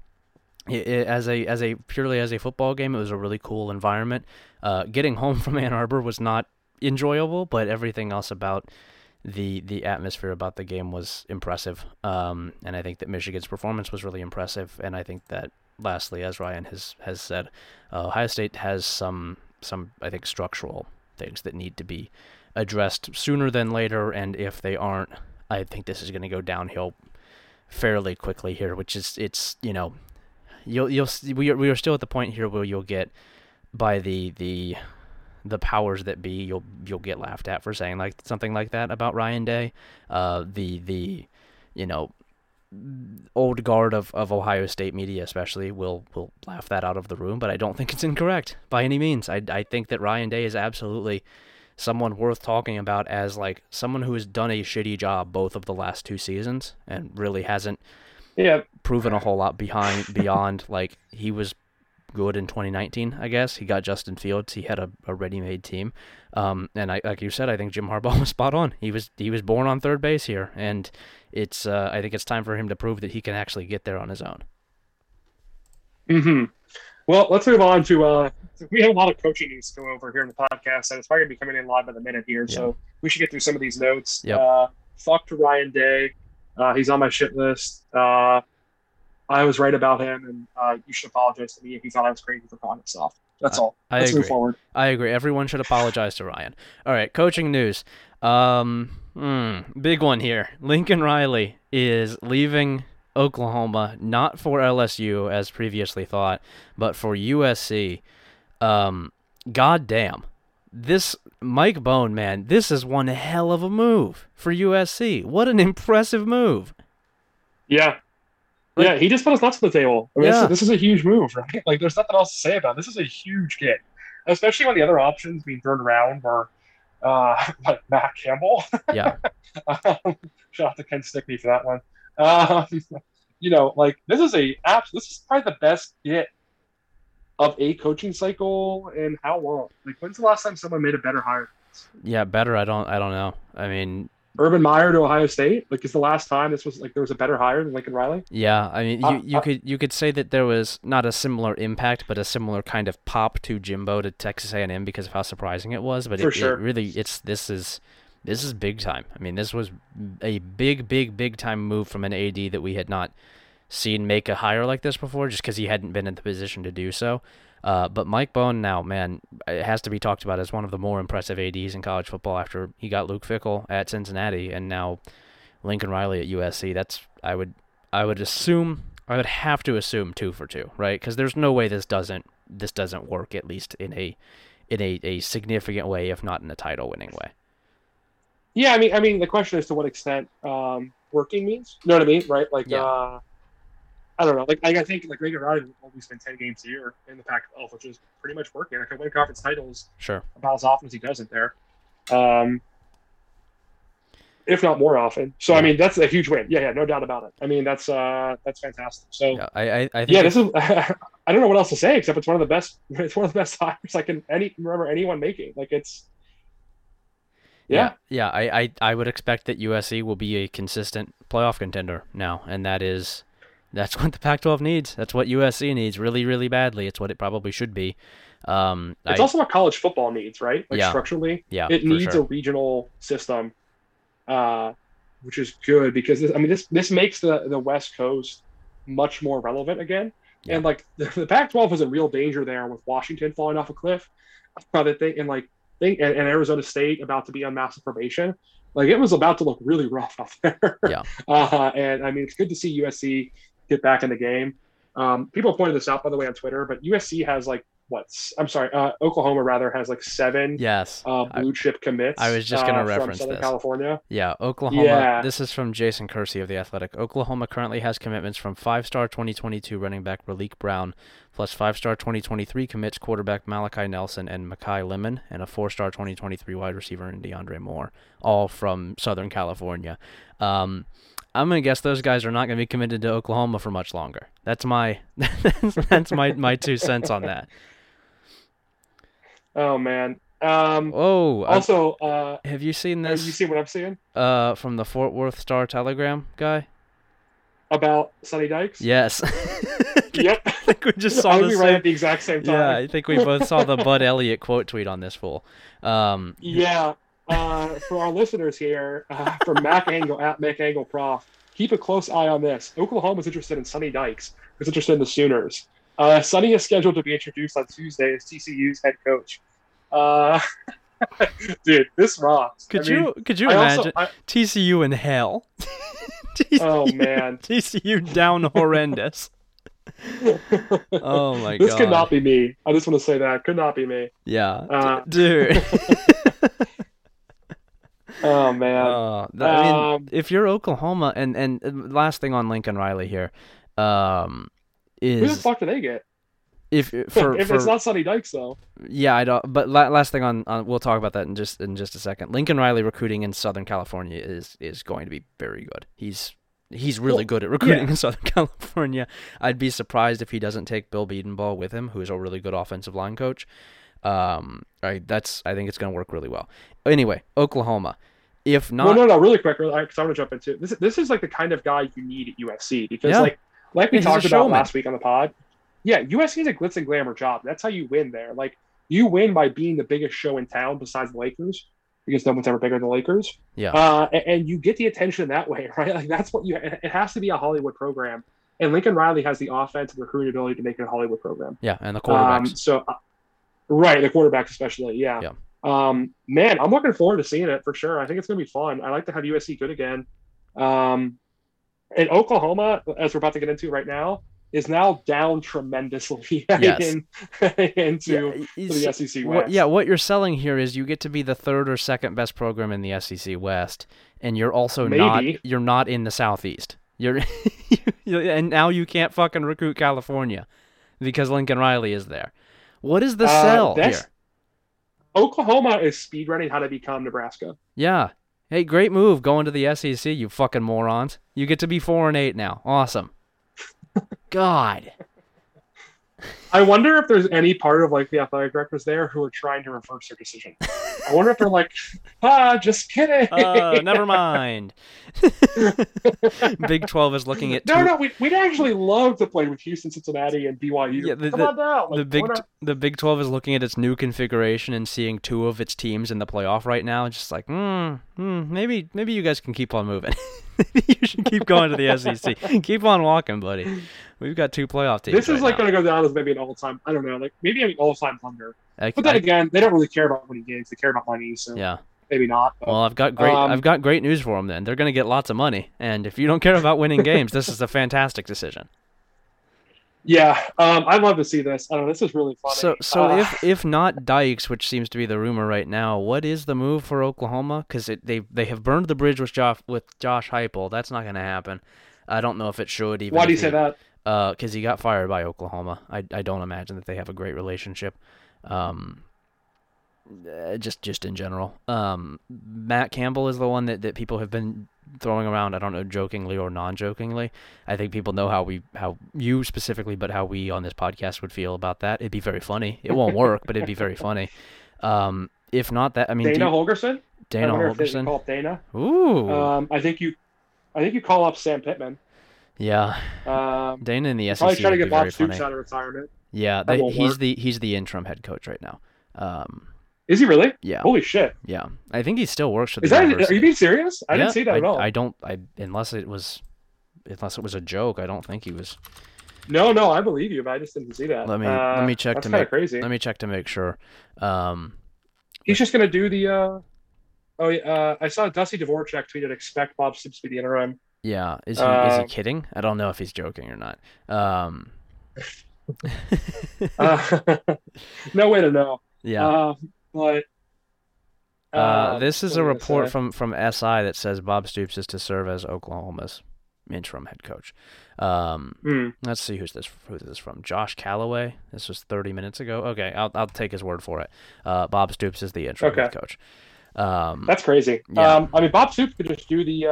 A: it, it, as a as a purely as a football game, it was a really cool environment. Uh, getting home from Ann Arbor was not enjoyable, but everything else about the the atmosphere about the game was impressive. Um, and I think that Michigan's performance was really impressive. And I think that lastly, as Ryan has has said, uh, Ohio State has some some I think structural things that need to be addressed sooner than later. And if they aren't, I think this is going to go downhill fairly quickly here. Which is it's you know you'll you'll we are, we are still at the point here where you'll get by the the the powers that be you'll you'll get laughed at for saying like something like that about Ryan Day. Uh, the the you know old guard of, of Ohio State media especially will will laugh that out of the room, but I don't think it's incorrect by any means. I I think that Ryan Day is absolutely someone worth talking about as like someone who has done a shitty job both of the last two seasons and really hasn't
B: yeah
A: proven a whole lot behind beyond like he was good in 2019, I guess. He got Justin Fields. He had a, a ready-made team. Um, and I, like you said, I think Jim Harbaugh was spot on. He was he was born on third base here, and it's uh, I think it's time for him to prove that he can actually get there on his own.
B: Hmm. Well, let's move on to. Uh, we have a lot of coaching news to go over here in the podcast, and it's probably gonna be coming in live by the minute here. Yeah. So we should get through some of these notes.
A: Yep.
B: Uh, fuck to Ryan Day. Uh, he's on my shit list. Uh, I was right about him, and uh, you should apologize to me if you thought I was crazy for calling this off. That's all.
A: I
B: Let's
A: agree.
B: move forward.
A: I agree. Everyone should apologize to Ryan. All right, coaching news. Um, mm, big one here. Lincoln Riley is leaving Oklahoma, not for LSU as previously thought, but for USC. Um, God damn. This Mike Bohn, man, this is one hell of a move for USC. What an impressive move.
B: Yeah, like, yeah, he just put his nuts on the table. I mean,
A: yeah.
B: this, this, is a huge move, right? Like, there's nothing else to say about it. This is a huge get, especially when the other options being thrown around were uh, like Matt Campbell.
A: Yeah.
B: um, shout out to Ken Stickney for that one. Um, you know, like this is a this is probably the best get of a coaching cycle and how long? Like, when's the last time someone made a better hire?
A: Yeah, better. I don't. I don't know. I mean,
B: Urban Meyer to Ohio State. Like, is the last time this was like there was a better hire than Lincoln Riley?
A: Yeah, I mean, you,
B: Uh,
A: you
B: uh,
A: could you could say that there was not a similar impact, but a similar kind of pop to Jimbo to Texas A&M because of how surprising it was. But
B: For
A: it,
B: sure.
A: it really, it's this is this is big time. I mean, this was a big, big, big time move from an AD that we had not seen make a hire like this before, just because he hadn't been in the position to do so. Uh, but Mike Bohn now, man, it has to be talked about as one of the more impressive ADs in college football after he got Luke Fickell at Cincinnati and now Lincoln Riley at USC. That's I would I would assume I would have to assume two for two, right? Because there's no way this doesn't this doesn't work at least in a in a, a significant way, if not in a title winning way.
B: Yeah, I mean, I mean, the question is to what extent um, working means. You know what I mean, right? Like,
A: Yeah.
B: uh, I don't know. Like, I think like Lincoln Riley will always spend ten games a year in the Pac-12, which is pretty much working. I can win conference titles
A: Sure.
B: about as often as he doesn't there, um, if not more often. So, I mean, that's a huge win. Yeah, yeah, no doubt about it. I mean, that's uh, that's fantastic. So,
A: Yeah, I I, I think
B: yeah, this is. I don't know what else to say except it's one of the best. It's one of the best hires I can any remember anyone making. Like, it's. Yeah.
A: yeah, I, I I would expect that USC will be a consistent playoff contender now, and that is that's what the Pac-12 needs. That's what USC needs really, really badly. It's what it probably should be. Um,
B: It's
A: I-
B: also what college football needs, right? Like
A: Yeah.
B: structurally,
A: yeah,
B: it needs
A: sure.
B: a regional system, uh, which is good because this, I mean this this makes the the West Coast much more relevant again.
A: Yeah.
B: And like the, the Pac-12 was in real danger there with Washington falling off a cliff, uh, that thing, and like think and, and Arizona State about to be on massive probation. Like it was about to look really rough out there.
A: Yeah.
B: Uh, and I mean it's good to see USC get back in the game. Um, people pointed this out by the way on Twitter, but USC has like what? I'm sorry, uh, Oklahoma rather has like seven
A: Yes.
B: uh, blue chip commits.
A: I was just gonna
B: uh,
A: reference
B: Southern
A: this.
B: California.
A: Yeah, Oklahoma.
B: Yeah.
A: This is from Jason Kersey of The Athletic. Oklahoma currently has commitments from five star 2022 running back Raleek Brown, plus five star 2023 commits quarterback Malachi Nelson and Makai Lemon, and a four star 2023 wide receiver in DeAndre Moore, all from Southern California. Um, I'm gonna guess those guys are not gonna be committed to Oklahoma for much longer. That's my that's, my my two cents on that.
B: Oh man. Um,
A: Oh,
B: also, uh,
A: have you seen
B: have
A: this?
B: you seen what I'm seeing
A: uh, from the Fort Worth Star Telegram guy.
B: about Sonny Dykes?
A: Yes.
B: Yep.
A: I think we just saw
B: I
A: the
B: think we
A: same.
B: read at the exact same time.
A: Yeah, I think we both saw the Bud Elliott quote tweet on this fool. Um,
B: Yeah. Uh, for our listeners here, uh, from Mac Engel at Mac Engel Prof, keep a close eye on this. Oklahoma's interested in Sonny Dykes, who's interested in the Sooners. Uh, Sonny is scheduled to be introduced on Tuesday as TCU's head coach. Uh, dude, this rocks.
A: could
B: I mean,
A: you could you
B: I
A: imagine
B: also, I,
A: TCU in hell? TCU,
B: oh man,
A: TCU down horrendous. Oh my
B: this
A: god.
B: This could not be me. I just want to say that could not be me.
A: Yeah,
B: Uh,
A: dude.
B: Oh man.
A: Uh, th- I mean,
B: Um,
A: if you're Oklahoma, and and uh, last thing on Lincoln Riley here, um, is
B: Who the fuck do they get?
A: if for
B: if
A: for
B: it's not Sonny Dykes though.
A: Yeah, I don't. But la- last thing on, on, we'll talk about that in just in just a second. Lincoln Riley recruiting in Southern California is is going to be very good. He's he's really
B: Cool.
A: good at recruiting
B: Yeah.
A: in Southern California. I'd be surprised if he doesn't take Bill Bedenbaugh with him, who is a really good offensive line coach. Um, right, that's I think it's going to work really well. Anyway, Oklahoma. If not,
B: no, no, no. Really quick, because I want to jump into this. This is like the kind of guy you need at USC because,
A: Yeah.
B: like, like we
A: Yeah,
B: talked about last week on the pod. Yeah, USC is a glitz and glamour job. That's how you win there. Like, you win by being the biggest show in town besides the Lakers, because no one's ever bigger than the Lakers.
A: Yeah.
B: Uh, a- and, you get the attention that way, right? Like, that's what you. It has to be a Hollywood program, and Lincoln Riley has the offense and recruiting ability to make it a Hollywood program.
A: yeah, and the
B: Um,
A: quarterbacks.
B: so, uh, right, the quarterbacks especially, yeah.
A: Yeah.
B: Um, man, I'm looking forward to seeing it for sure. I think it's gonna be fun. I like to have USC good again. Um, and Oklahoma, as we're about to get into right now, is now down tremendously
A: Yes.
B: in, into
A: Yeah,
B: the SEC West.
A: What, yeah, what you're selling here is you get to be the third or second best program in the SEC West, and you're also not you're not in the Southeast. You're, and now you can't fucking recruit California because Lincoln Riley is there. What is the
B: Uh,
A: sell here?
B: Oklahoma is speedrunning how to become Nebraska.
A: Yeah. Hey, great move going to the SEC, you fucking morons. You get to be four and eight now. Awesome. God.
B: I wonder if there's any part of like the athletic directors there who are trying to reverse their decision. I wonder if they're like, ah, just kidding.
A: Uh, never mind. Big 12 is looking at
B: no,
A: two-
B: no, we, we'd actually love to play with Houston, Cincinnati, and BYU.
A: Yeah, the-
B: Come
A: the-
B: on down. Like,
A: the Big the Big 12 is looking at its new configuration and seeing two of its teams in the playoff right now and just like, hmm, hmm maybe maybe you guys can keep on moving. you should keep going to the SEC. keep on walking, buddy. We've got two playoff teams.
B: this is
A: right
B: like going to go down as maybe an all-time. I don't know, like maybe an all-time blunder.
A: I-
B: But then
A: I-
B: again, they don't really care about winning games. They care about money, so
A: yeah.
B: maybe not. But,
A: Well, I've got great
B: Um,
A: I've got great news for them then. They're going to get lots of money. And if you don't care about winning games, this is a fantastic decision.
B: yeah, um, I'd love to see this. I don't know. This is really funny.
A: So, so
B: Uh,
A: if if not Dykes, which seems to be the rumor right now, what is the move for Oklahoma? Because they they have burned the bridge with Josh with Josh Heupel. That's not going to happen. I don't know if it should even.
B: why do you
A: if
B: say
A: he-
B: that?
A: Uh, because he got fired by Oklahoma. I I don't imagine that they have a great relationship. Um. uh, Just just in general. Um, Matt Campbell is the one that, that people have been throwing around. I don't know, jokingly or non-jokingly. I think people know how we how you specifically, but how we on this podcast would feel about that. It'd be very funny. It won't work, but it'd be very funny. Um, if not that, I mean,
B: Dana
A: you-
B: Holgorsen.
A: Dana
B: I wonder if
A: Holgorsen.
B: call Dana.
A: Ooh,
B: Um, I think you, I think you call up Sam Pittman.
A: Yeah.
B: Um,
A: Dana in the SEC
B: probably trying to get Bob Stoops
A: funny.
B: out of retirement.
A: Yeah, they, he's
B: work.
A: the he's the interim head coach right now. Um,
B: Is he really?
A: yeah,
B: Holy shit!
A: yeah. I think he still works for the
B: Is that? Are you being serious? I
A: Yeah,
B: didn't see that
A: I,
B: at all.
A: I don't. I unless it was, unless it was a joke. I don't think he was.
B: No, no, I believe you, but I just didn't see that.
A: Let me-
B: Uh,
A: let me check
B: that's
A: to make-
B: crazy.
A: Let me check to make sure. Um,
B: He's just gonna do the. Uh... Oh, yeah, uh, I saw Dusty Dvorak tweeted, "Expect Bob Stoops to be the interim."
A: Yeah. Is he is he
B: Uh,
A: kidding? I don't know if he's joking or not. Um,
B: Uh, no way to know.
A: yeah.
B: Uh, but
A: Uh,
B: um,
A: this is a
B: was I gonna
A: report
B: say?
A: from from SI that says Bob Stoops is to serve as Oklahoma's interim head coach. Um,
B: Hmm.
A: let's see who's this who is this is from? Josh Calloway. This was 30 minutes ago. Okay, I'll I'll take his word for it. Uh, Bob Stoops is the interim head coach. Um,
B: That's crazy.
A: Yeah.
B: Um, I mean, Bob Stoops could just do the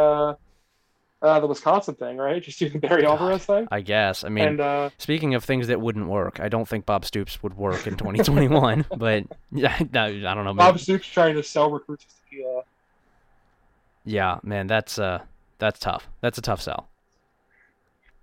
B: uh, uh, the Wisconsin thing, right? Just do the Barry Alvarez thing.
A: I guess. I mean,
B: and uh,
A: speaking of things that wouldn't work, I don't think Bob Stoops would work in 2021. but yeah, no, I don't know.
B: Bob
A: maybe-
B: Stoops trying to sell recruits to tequila.
A: yeah, man, that's uh, that's tough. That's a tough sell.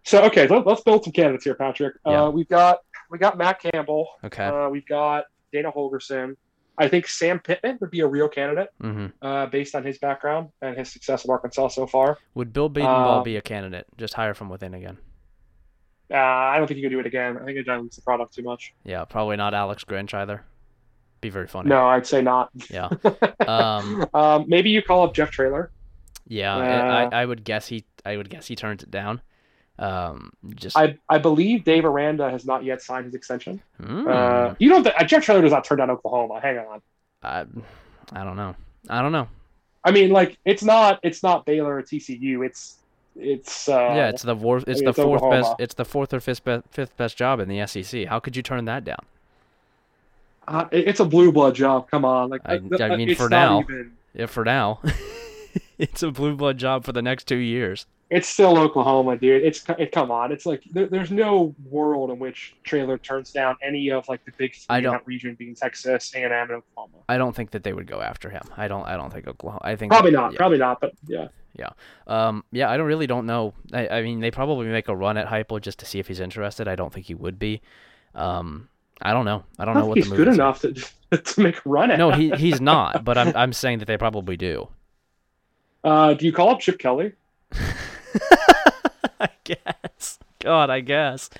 B: So okay, let, us build some candidates here, Patrick.
A: Yeah.
B: Uh, we've got we got Matt Campbell.
A: Okay.
B: Uh, we've got Dana Holgorsen. I think Sam Pittman would be a real candidate
A: hmm
B: uh, based on his background and his success at Arkansas so far.
A: Would Bill Bedenbaugh
B: Um,
A: be a candidate? Just hire from within again.
B: Uh, I don't think you could do it again. I think it dilutes the product too much.
A: Yeah, probably not Alex Grinch either. Be very funny.
B: No, I'd say not.
A: Yeah. Um,
B: um, maybe you call up Jeff Traylor.
A: Yeah,
B: Uh,
A: I, I would guess he I would guess he turns it down. Um, just
B: I, I believe Dave Aranda has not yet signed his extension.
A: Hmm,
B: Uh, you don't. Th- Jeff Traylor does not turn down Oklahoma. Hang on.
A: I, I don't know. I don't know.
B: I mean, like it's not it's not Baylor or TCU. It's it's uh,
A: yeah, it's the fourth. It's
B: mean,
A: the
B: it's
A: fourth best. It's the fourth or fifth best, fifth best job in the SEC. How could you turn that down?
B: uh, it's a blue blood job. Come on, like
A: I-
B: uh,
A: I mean, for now.
B: even-
A: If for now, it's a blue blood job for the next two years.
B: it's still Oklahoma, dude. It's it, come on. It's like there, there's no world in which Traylor turns down any of like the big three
A: I don't-
B: that region, being Texas, A and M, and Oklahoma.
A: I don't think that they would go after him. I don't. I don't think Oklahoma. I think
B: Probably not.
A: yeah.
B: Probably not. But yeah.
A: Um, yeah, I don't really don't know. I, I mean, they probably make a run at Heupel just to see if he's interested. I don't think he would be. Um, I don't know. I don't
B: I
A: know what
B: think
A: the
B: he's good enough to to make a run at.
A: No, he he's not. But I'm I'm saying that they probably do.
B: Uh, do you call up Chip Kelly?
A: I guess. God, I guess.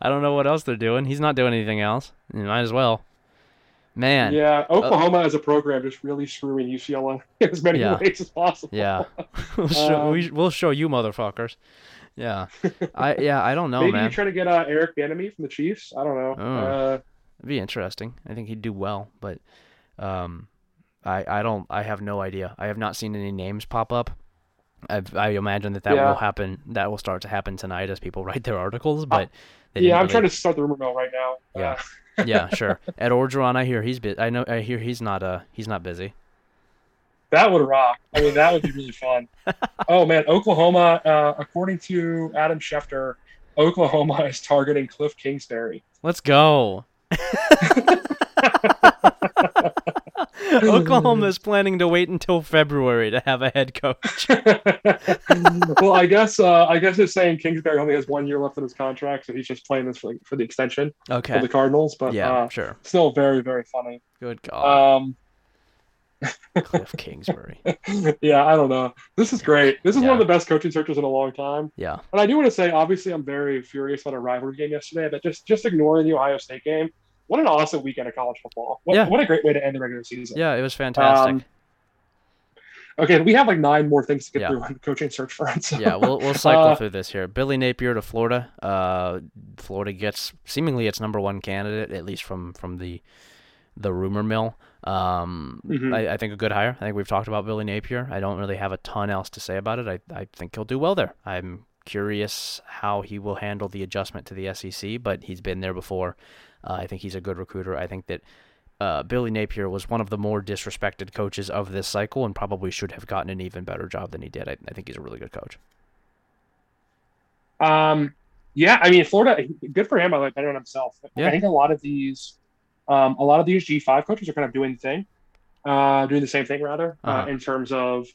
A: I don't know what else they're doing. He's not doing anything else. You might as well. Man.
B: Yeah, Oklahoma as a program just really screwing UCLA in as many
A: Yeah.
B: ways as possible.
A: Yeah. we'll, show,
B: Um,
A: we, we'll show you motherfuckers. Yeah. I yeah, I don't know,
B: Maybe
A: man.
B: you try to get uh, Eric Bieniemy from the Chiefs. I don't know.
A: Oh.
B: Uh,
A: It'd be interesting. I think he'd do well, but um, I I don't. I have no idea. I have not seen any names pop up. I I imagine that that
B: Yeah.
A: will happen. That will start to happen tonight as people write their articles. But
B: Uh, yeah, I'm
A: really-
B: trying to start the rumor mill right now.
A: Yeah.
B: Uh,
A: yeah, sure. Ed Orgeron, I hear he's bu- I know. I hear he's not. Uh, he's not busy.
B: that would rock. I mean, that would be really fun. oh man, Oklahoma. Uh, according to Adam Schefter, Oklahoma is targeting Cliff Kingsbury.
A: Let's go. Oklahoma is planning to wait until February to have a head coach.
B: well, I guess uh, I guess it's saying Kingsbury only has one year left in his contract, so he's just playing this for, for the extension
A: Okay.
B: for the Cardinals. But
A: yeah,
B: uh,
A: sure.
B: still very very funny.
A: Good God.
B: Um,
A: Cliff Kingsbury.
B: yeah, I don't know. This is great. This is
A: Yeah.
B: one of the best coaching searches in a long time.
A: Yeah.
B: And I do want to say, obviously, I'm very furious about a rivalry game yesterday, but just just ignoring the Ohio State game. What an awesome weekend of college football. What,
A: Yeah.
B: what a great way to end the regular season.
A: Yeah, it was fantastic.
B: Um, Okay, we have like nine more things to get
A: Yeah.
B: through on coaching search front. so-
A: yeah, we'll we'll cycle
B: Uh,
A: through this here. Billy Napier to Florida. Uh, Florida gets seemingly its number one candidate, at least from from the the rumor mill. Um,
B: Mhm.
A: I, I think a good hire. I think we've talked about Billy Napier. I don't really have a ton else to say about it. I I think he'll do well there. I'm curious how he will handle the adjustment to the SEC, but he's been there before. Uh, I think he's a good recruiter. I think that. Uh, Billy Napier was one of the more disrespected coaches of this cycle and probably should have gotten an even better job than he did. I, I think he's a really good coach.
B: Um, yeah, I mean, Florida, good for him. I like better on himself.
A: Yeah.
B: I think a lot of these, um, a lot of these G5 coaches are kind of doing the thing, uh, doing the same thing rather,
A: Uh-huh.
B: uh, in terms of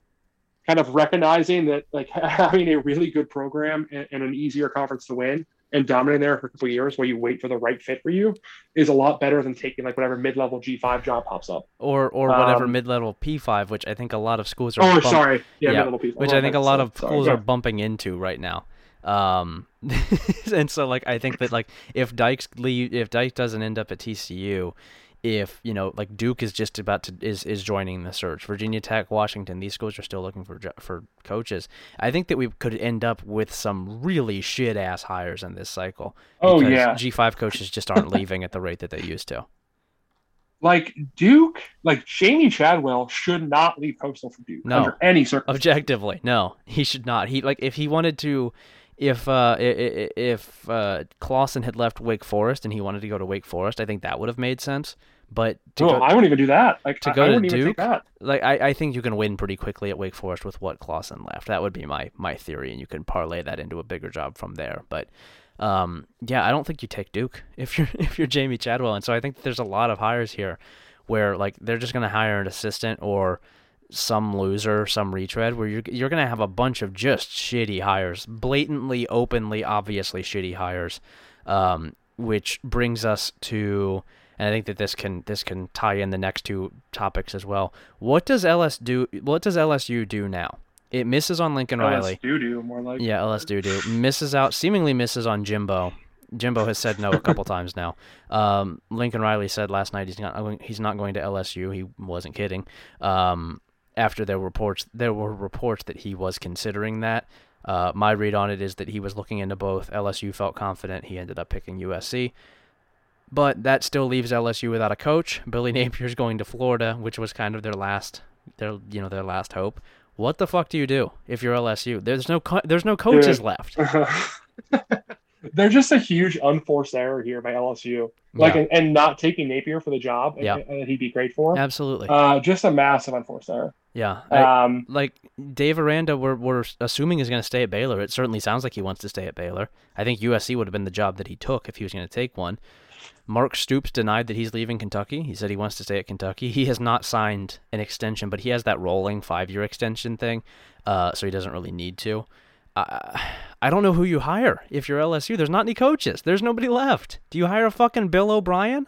B: kind of recognizing that like having a really good program and, and an easier conference to win and dominating there for a couple years while you wait for the right fit for you is a lot better than taking like whatever mid-level G5 job pops up.
A: or or whatever
B: Um,
A: mid-level P5, which I think a lot of schools are.
B: Oh,
A: bump-
B: sorry. Yeah,
A: yeah,
B: mid-level people.
A: which I think a lot of
B: sorry.
A: schools are bumping into right now. Um, and so like I think that like if Dykes leave, if Dyke doesn't end up at TCU, if you know like Duke is just about to is is joining the search, Virginia Tech, Washington, these schools are still looking for for coaches. I think that we could end up with some really shit ass hires in this cycle.
B: Oh, yeah.
A: G5 coaches just aren't leaving at the rate that they used to.
B: like Duke, like Jamie Chadwell should not leave Coastal for Duke
A: No.
B: under any circumstances.
A: Objectively, no, he should not. He like if he wanted to, if uh if uh Clawson had left Wake Forest and he wanted to go to Wake Forest, I think that would have made sense. But to
B: No,
A: go,
B: I wouldn't even do that. Like
A: to
B: I,
A: go
B: I
A: to Duke? like I, I think you can win pretty quickly at Wake Forest with what Clawson left. That would be my my theory, and you can parlay that into a bigger job from there. But um, yeah, I don't think you take Duke if you're if you're Jamie Chadwell, and so I think there's a lot of hires here where like they're just gonna hire an assistant or some loser, some retread, where you're you're gonna have a bunch of just shitty hires, blatantly, openly, obviously shitty hires, um, which brings us to and I think that this can this can tie in the next two topics as well. What does LS do? What does LSU do now? It misses on Lincoln Riley.
B: do do more like
A: Yeah, LSU do misses out. Seemingly misses on Jimbo. Jimbo has said no a couple times now. Um, Lincoln Riley said last night he's not going- he's not going to LSU. He wasn't kidding. Um, after there were reports there were reports that he was considering that. Uh, my read on it is that he was looking into both. LSU felt confident. He ended up picking USC. But that still leaves LSU without a coach. Billy Napier's going to Florida, which was kind of their last, their you know their last hope. What the fuck do you do if you're LSU? There's no co- there's no coaches
B: Dude.
A: left.
B: They're just a huge unforced error here by LSU. Like
A: Yeah.
B: and, and not taking Napier for the job
A: Yeah.
B: and, and he'd be great for.
A: Absolutely.
B: Uh, just a massive unforced error.
A: yeah. I,
B: Um,
A: like Dave Aranda, we're we're assuming is going to stay at Baylor. It certainly sounds like he wants to stay at Baylor. I think USC would have been the job that he took if he was going to take one. Mark Stoops denied that he's leaving Kentucky. He said he wants to stay at Kentucky. He has not signed an extension, but he has that rolling five-year extension thing, uh, so he doesn't really need to. I don't know who you hire if you're LSU. There's not any coaches. There's nobody left. Do you hire a fucking Bill O'Brien?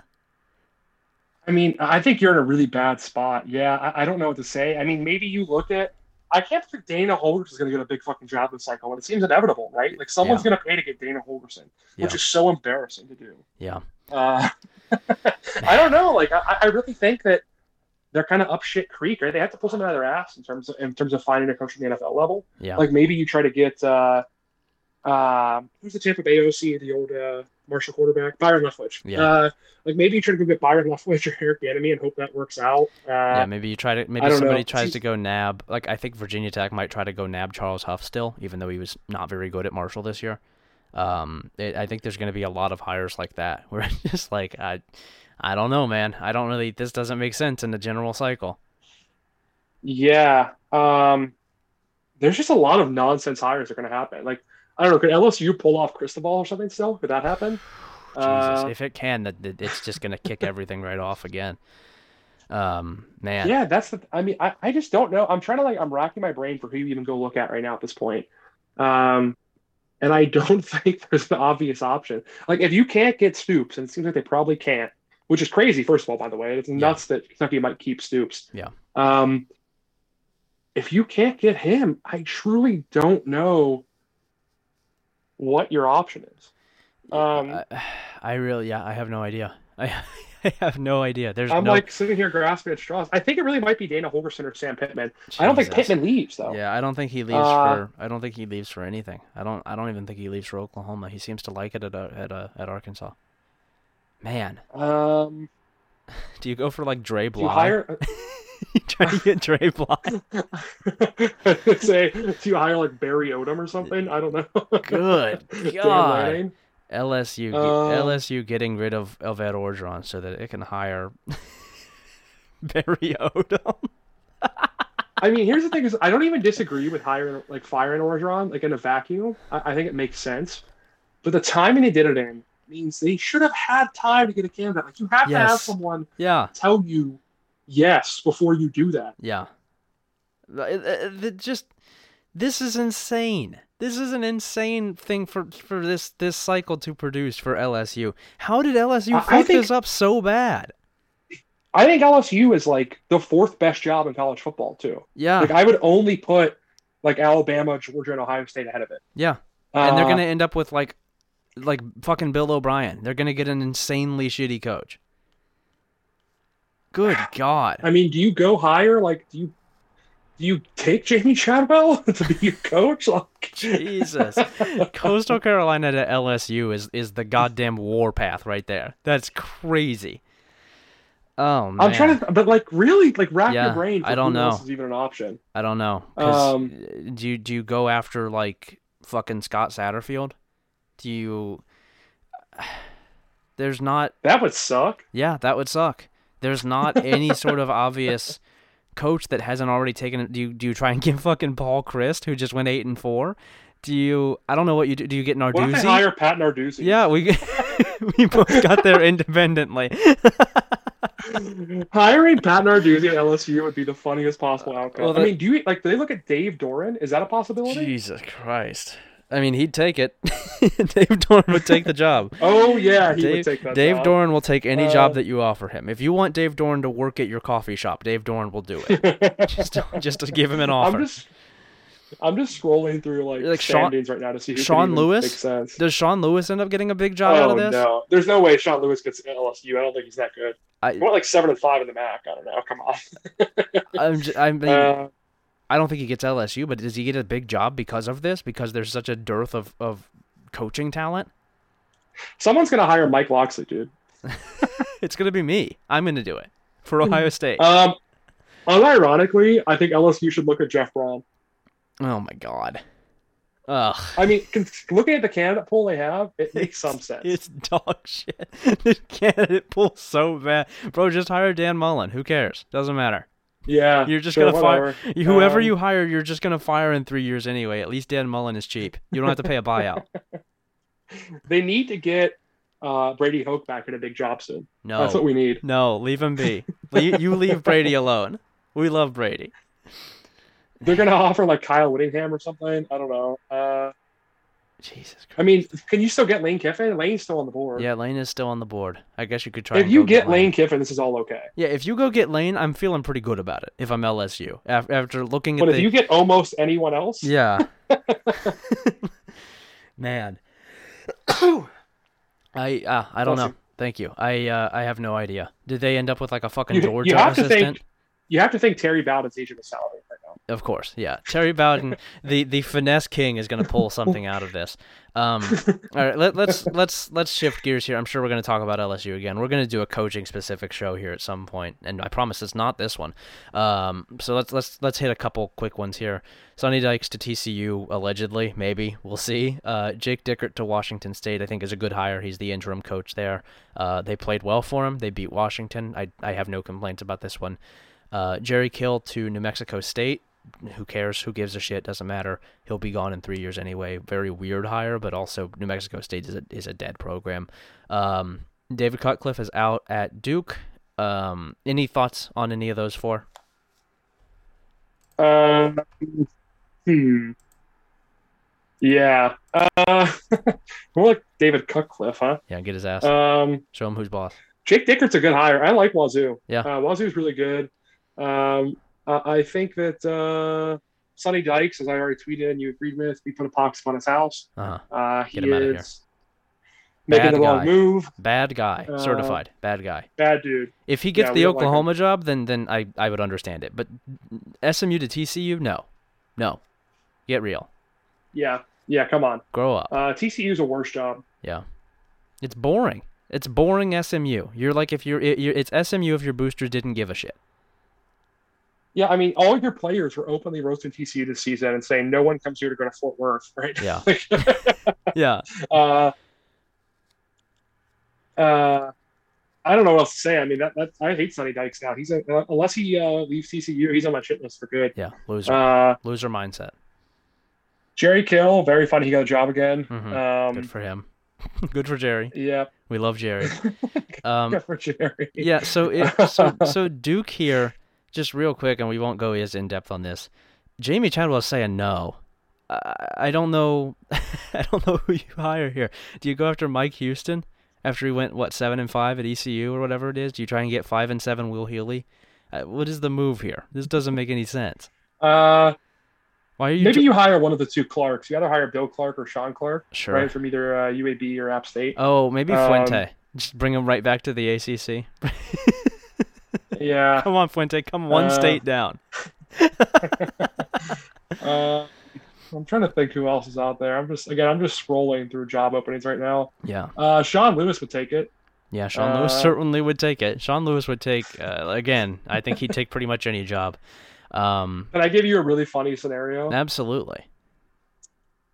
B: I mean, I think you're in a really bad spot. Yeah, I, I don't know what to say. I mean, maybe you look at. I can't think Dana Holgers is going to get a big fucking job this cycle, and it seems inevitable, right? Like someone's going to pay to get Dana Holgorsen, which
A: Yeah.
B: is so embarrassing to do.
A: Yeah.
B: Uh, I don't know. Like, I, I really think that they're kind of up shit creek, right? They have to pull something out of their ass in terms of in terms of finding a coach at the NFL level.
A: Yeah.
B: Like maybe you try to get uh, um, who's the Tampa Bay OC, the old uh, Marshall quarterback, Byron Leftwich.
A: Yeah.
B: Uh, like maybe you try to go get Byron Leftwich or Eric Bieniemy and hope that works out. Uh,
A: yeah, maybe you try to maybe somebody
B: know.
A: tries
B: Seems-
A: to go nab like I think Virginia Tech might try to go nab Charles Huff still, even though he was not very good at Marshall this year. Um, it, I think there's going to be a lot of hires like that where it's just like I, I don't know, man. I don't really. This doesn't make sense in the general cycle.
B: Yeah. Um, there's just a lot of nonsense hires that are going to happen. Like, I don't know, could LSU pull off Cristobal or something still? Could that happen?
A: Jesus,
B: Uh,
A: if it can, that it's just gonna kick everything right off again. Um, man.
B: Yeah, that's the. I mean, I, I just don't know. I'm trying to like I'm racking my brain for who you even go look at right now at this point. Um, and I don't think there's an obvious option. Like if you can't get Stoops, and it seems like they probably can't, which is crazy. First of all, by the way, it's nuts that Kentucky might keep Stoops.
A: Yeah.
B: Um, if you can't get him, I truly don't know what your option is. Um,
A: I, I really, yeah, I have no idea. I, I have no idea. There's
B: I'm
A: no.
B: like sitting here grasping at straws. I think it really might be Dana Holgorsen or Sam Pittman. I don't think Pittman leaves though.
A: Yeah, I don't think he leaves
B: Uh,
A: for. I don't think he leaves for anything. I don't. I don't even think he leaves for Oklahoma. He seems to like it at uh, at uh, at Arkansas. Man,
B: Um,
A: do you go for like Dre
B: do you
A: Bly?
B: Hire?
A: you try to get Dre Bly?
B: say, do you hire like Barry Odom or something? I don't know.
A: Good God. LSU, ge-
B: Uh,
A: LSU getting rid of of Ed Orgeron so that it can hire Barry Odom.
B: I mean, here's the thing: is I don't even disagree with hiring like firing Orgeron like in a vacuum. I, I think it makes sense, but the timing they did it in means they should have had time to get a candidate. Like you have to have someone
A: Yeah,
B: tell you yes before you do that.
A: yeah. Uh, uh, Just this is insane. This is an insane thing for for this this cycle to produce for LSU. How did LSU
B: I- I
A: fuck
B: think-
A: this up so bad?
B: I think LSU is like the fourth best job in college football too.
A: Yeah,
B: Like I would only put like Alabama, Georgia, and Ohio State ahead of it.
A: yeah. And they're
B: Uh,
A: gonna end up with like like fucking Bill O'Brien. They're gonna get an insanely shitty coach. Good God.
B: I mean, do you go higher? Like, do you do you take Jamie Chadwell to be your coach? Like,
A: Jesus. Coastal Carolina to LSU is is the goddamn warpath right there. That's crazy. Oh man.
B: I'm trying to, but like, really, like, rack
A: Yeah,
B: your brain. For
A: I don't
B: who else
A: know.
B: Is even an option?
A: I don't know.
B: Um,
A: uh, do you do you go after like fucking Scott Satterfield? Do you? There's not.
B: That would suck.
A: Yeah, that would suck. There's not any sort of obvious coach that hasn't already taken it. Do you do you try and get fucking Paul Chryst who just went eight and four? Do you? I don't know what you do. Do you get
B: What if they
A: Narduzzi?
B: hire Pat Narduzzi?
A: Yeah, we we both got there independently.
B: Hiring Pat Narduzzi at LSU would be the funniest possible uh, outcome.
A: Well,
B: I mean, do you like? Do they look at Dave Doeren? Is that a possibility?
A: Jesus Christ! I mean, he'd take it. Dave Doeren would take the job.
B: Oh yeah, he
A: Dave,
B: would take that.
A: Dave
B: job.
A: Doeren will take any
B: Uh,
A: job that you offer him. If you want Dave Doeren to work at your coffee shop, Dave Doeren will do it. just, to, just to give him an offer.
B: I'm just, I'm just scrolling through like,
A: Like Sean-
B: standings right now to see who
A: Sean Lewis? Does Sean Lewis end up getting a big job out
B: oh
A: of this?
B: no, there's no way Sean Lewis gets LSU. I don't think he's that good.
A: I-
B: He went like seven and five in the MAC. I don't know. Come on.
A: I'm j- I mean,
B: Uh,
A: I don't think he gets LSU, but does he get a big job because of this? Because there's such a dearth of, of coaching talent?
B: someone's gonna hire Mike Locksley, dude.
A: It's gonna be me. I'm gonna do it for Ohio State.
B: Um, unironically, I think LSU should look at Jeff Brohm.
A: oh my god. Ugh.
B: I mean, looking at the candidate pool they have, it makes some sense.
A: It's dog shit. This candidate pool so bad, bro. Just hire Dan Mullen. Who cares? Doesn't matter.
B: Yeah,
A: You're just
B: sure,
A: gonna fire whoever
B: Um,
A: you hire. You're just gonna fire in three years anyway. At least Dan Mullen is cheap. You don't have to pay a buyout.
B: They need to get uh, Brady Hoke back in a big job soon.
A: No,
B: That's what we need.
A: no, leave him be. Le- you leave Brady alone. We love Brady.
B: They're gonna offer like Kyle Whittingham or something. I don't know. Uh,
A: Jesus Christ.
B: I mean, can you still get Lane Kiffin? Lane's still on the board.
A: Yeah, Lane is still on the board. I guess you could try.
B: If you
A: go
B: get Lane Kiffin, this is all okay.
A: yeah, if you go get Lane, I'm feeling pretty good about it. If I'm LSU, after, after looking at
B: But
A: the
B: if you get almost anyone else,
A: Yeah. Man. I uh, I don't know. Thank you. I uh, I have no idea. Did they end up with like a fucking
B: you,
A: Georgia
B: you have to
A: assistant?
B: think. You have to think Terry Bowden's agent is salary.
A: Of course, yeah. Terry Bowden, the the finesse king, is going to pull something out of this. Um, all right, let, let's let's let's shift gears here. I'm sure we're going to talk about LSU again. We're going to do a coaching specific show here at some point, and I promise it's not this one. Um, so let's let's let's hit a couple quick ones here. Sonny Dykes to TCU allegedly, maybe we'll see. Uh, Jake Dickert to Washington State, I think is a good hire. He's the interim coach there. Uh, they played well for him. They beat Washington. I I have no complaints about this one. Uh, Jerry Kill to New Mexico State. Who cares? Who gives a shit? Doesn't matter. He'll be gone in three years anyway. Very weird hire, but also New Mexico State is a is a dead program. Um, David Cutcliffe is out at Duke. Um, any thoughts on any of those four?
B: Um, hmm. Yeah. Uh, more like David Cutcliffe, huh?
A: Yeah, get his ass.
B: Um,
A: Show him who's boss.
B: Jake Dickert's a good hire. I like Wazoo.
A: Yeah.
B: Uh, Wazoo's really good. Um, uh, I think that uh, Sonny Dykes, as I already tweeted and you agreed with, we put a pox on his house.
A: Uh huh.
B: Uh, he
A: Get him outta here.
B: is making the wrong move.
A: Bad guy,
B: Uh,
A: certified. Bad guy.
B: Bad dude.
A: If he gets
B: yeah,
A: the
B: don't like.
A: Oklahoma job, then then I I would understand it. But SMU to TCU, no, no. Get real.
B: Yeah. Yeah. Come on.
A: Grow up.
B: Uh, TCU's a worse job.
A: Yeah. It's boring. It's boring SMU. You're like if you're, you're it's SMU if your booster didn't give a shit.
B: Yeah, I mean, all your players were openly roasting TCU this season and saying no one comes here to go to Fort Worth, right?
A: Yeah. Yeah.
B: uh, uh, I don't know what else to say. I mean, that, that I hate Sonny Dykes now. He's a, uh, unless he uh, leaves TCU, he's on my shit list for good.
A: Yeah. Loser.
B: Uh,
A: Loser mindset.
B: Jerry Kill, very funny. He got a job again.
A: Mhm.
B: Um,
A: Good for him. Good for Jerry.
B: yeah,
A: We love Jerry. Um,
B: good for Jerry.
A: yeah. So it so so Duke here, just real quick, and we won't go as in depth on this. Jamie Chadwell is saying no. I, I don't know. I don't know who you hire here. Do you go after Mike Houston after he went what seven and five at ECU or whatever it is? Do you try and get five and seven Will Healy? Uh, what is the move here? This doesn't make any sense.
B: Uh,
A: Why are you?
B: maybe
A: tr-
B: you hire one of the two Clarks. You either hire Bill Clark or Shawn Clark,
A: sure.
B: right, from either uh, UAB or App State.
A: Oh, maybe
B: Um,
A: Fuente. Just bring him right back to the ACC.
B: Yeah.
A: Come on, Fuente. Come one
B: Uh,
A: state down.
B: Uh, I'm trying to think who else is out there. I'm just again, I'm just scrolling through job openings right now.
A: Yeah.
B: Uh, Sean Lewis would take it.
A: Yeah, Sean Lewis
B: Uh,
A: certainly would take it. Sean Lewis would take uh, again. I think he'd take pretty much any job. Um,
B: Can I give you a really funny scenario?
A: absolutely.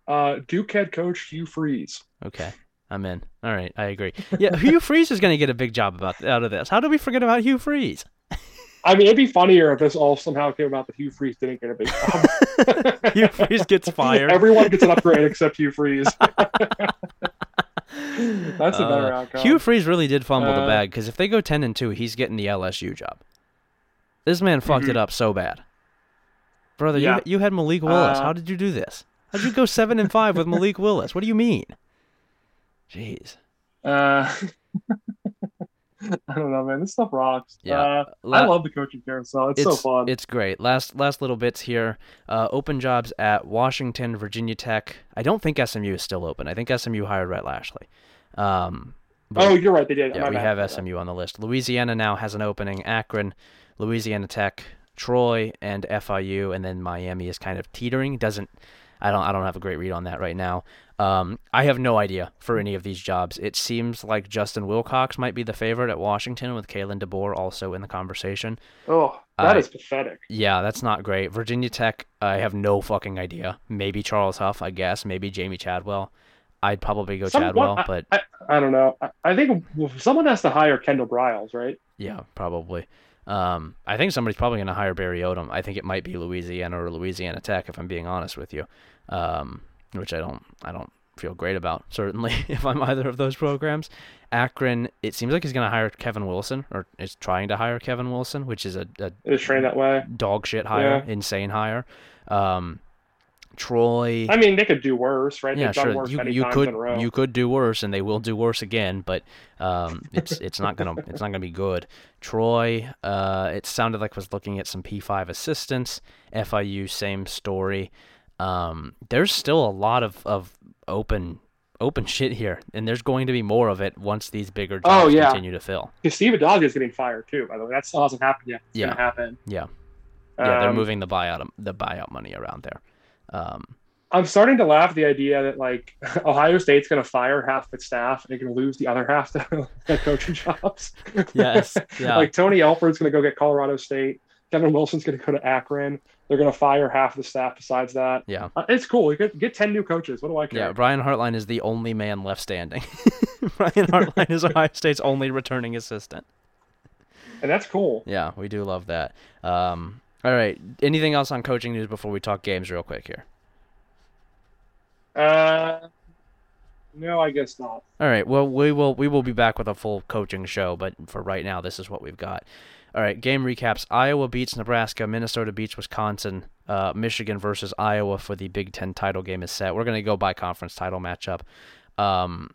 B: Uh, Duke head coach Hugh Freeze.
A: Okay, I'm in. All right, I agree. Yeah, Hugh Freeze is going to get a big job about out of this. How do we forget about Hugh Freeze?
B: I mean, it'd be funnier if this all somehow came about that Hugh Freeze didn't get a big job.
A: Hugh Freeze gets fired.
B: Everyone gets an upgrade except Hugh Freeze. That's a better
A: Uh,
B: outcome.
A: Hugh Freeze really did fumble the
B: Uh,
A: bag because if they go ten and two, he's getting the LSU job. This man fucked it
B: Mhm.
A: up so bad, brother.
B: Yeah.
A: You you had Malik Willis.
B: Uh,
A: How did you do this? How did you go seven and five with Malik Willis? What do you mean? Jeez.
B: Uh, I don't know, man. This stuff rocks.
A: Yeah.
B: Uh,
A: La-
B: I love the coaching carousel. It's, so fun.
A: It's great. Last last little bits here. Uh, open jobs at Washington, Virginia Tech. I don't think SMU is still open. I think SMU hired Rhett Lashlee. Um, but-
B: oh, you're right. They did.
A: yeah,
B: My
A: we
B: bad.
A: have SMU on the list. Louisiana now has an opening. Akron, Louisiana Tech, Troy, and FIU, and then Miami is kind of teetering. Doesn't I don't I don't have a great read on that right now. Um, I have no idea for any of these jobs. It seems like Justin Wilcox might be the favorite at Washington, with Kalen DeBoer also in the conversation.
B: Oh, that
A: I-
B: is pathetic.
A: Yeah, that's not great. Virginia Tech, I have no fucking idea. Maybe Charles Huff, I guess. Maybe Jamie Chadwell. I'd probably go
B: Someone-
A: Chadwell,
B: I-
A: but
B: I, I don't know. I, I think someone has to hire Kendal Briles, right?
A: yeah, probably. Um, I think somebody's probably going to hire Barry Odom. I think it might be Louisiana or Louisiana Tech, if I'm being honest with you. Um, which I don't, I don't feel great about. Certainly, if I'm either of those programs. Akron, it seems like he's going to hire Kevin Wilson, or is trying to hire Kevin Wilson, which is a, a
B: trained that way.
A: dog shit hire, insane hire. Um, Troy.
B: I mean, they could do worse, right?
A: yeah, sure. You you could
B: in a row.
A: you could do worse, and they will do worse again. But um, it's it's not gonna it's not gonna be good. Troy, uh, it sounded like was looking at some P five assistance. FIU, same story. Um, there's still a lot of of open open shit here, and there's going to be more of it once these bigger
B: Oh,
A: jobs
B: yeah.
A: continue to fill.
B: Because Steve Addazio is getting fired too. By the way, that still hasn't happened yet. It's
A: Yeah.
B: gonna happen.
A: Yeah, yeah, they're
B: Um,
A: moving the buyout the buyout money around there. Um,
B: I'm starting to laugh at the idea that like Ohio State's going to fire half its staff and they're going to lose the other half to coaching jobs.
A: Yes, yeah.
B: like Tony Alford's going to go get Colorado State. Kevin Wilson's going to go to Akron. They're going to fire half the staff besides that.
A: yeah.
B: Uh, it's cool. You get, get 10 new coaches. What do I care?
A: Yeah, Brian Hartline is the only man left standing. Brian Hartline is Ohio State's only returning assistant.
B: And that's cool.
A: Yeah, we do love that. Um, All right. Anything else on coaching news before we talk games real quick here?
B: Uh, no, I guess not.
A: All right. Well, we will we will be back with a full coaching show, but for right now, this is what we've got. All right. Game recaps: Iowa beats Nebraska. Minnesota beats Wisconsin. Uh, Michigan versus Iowa for the Big Ten title game is set. We're gonna go by conference title matchup. Um,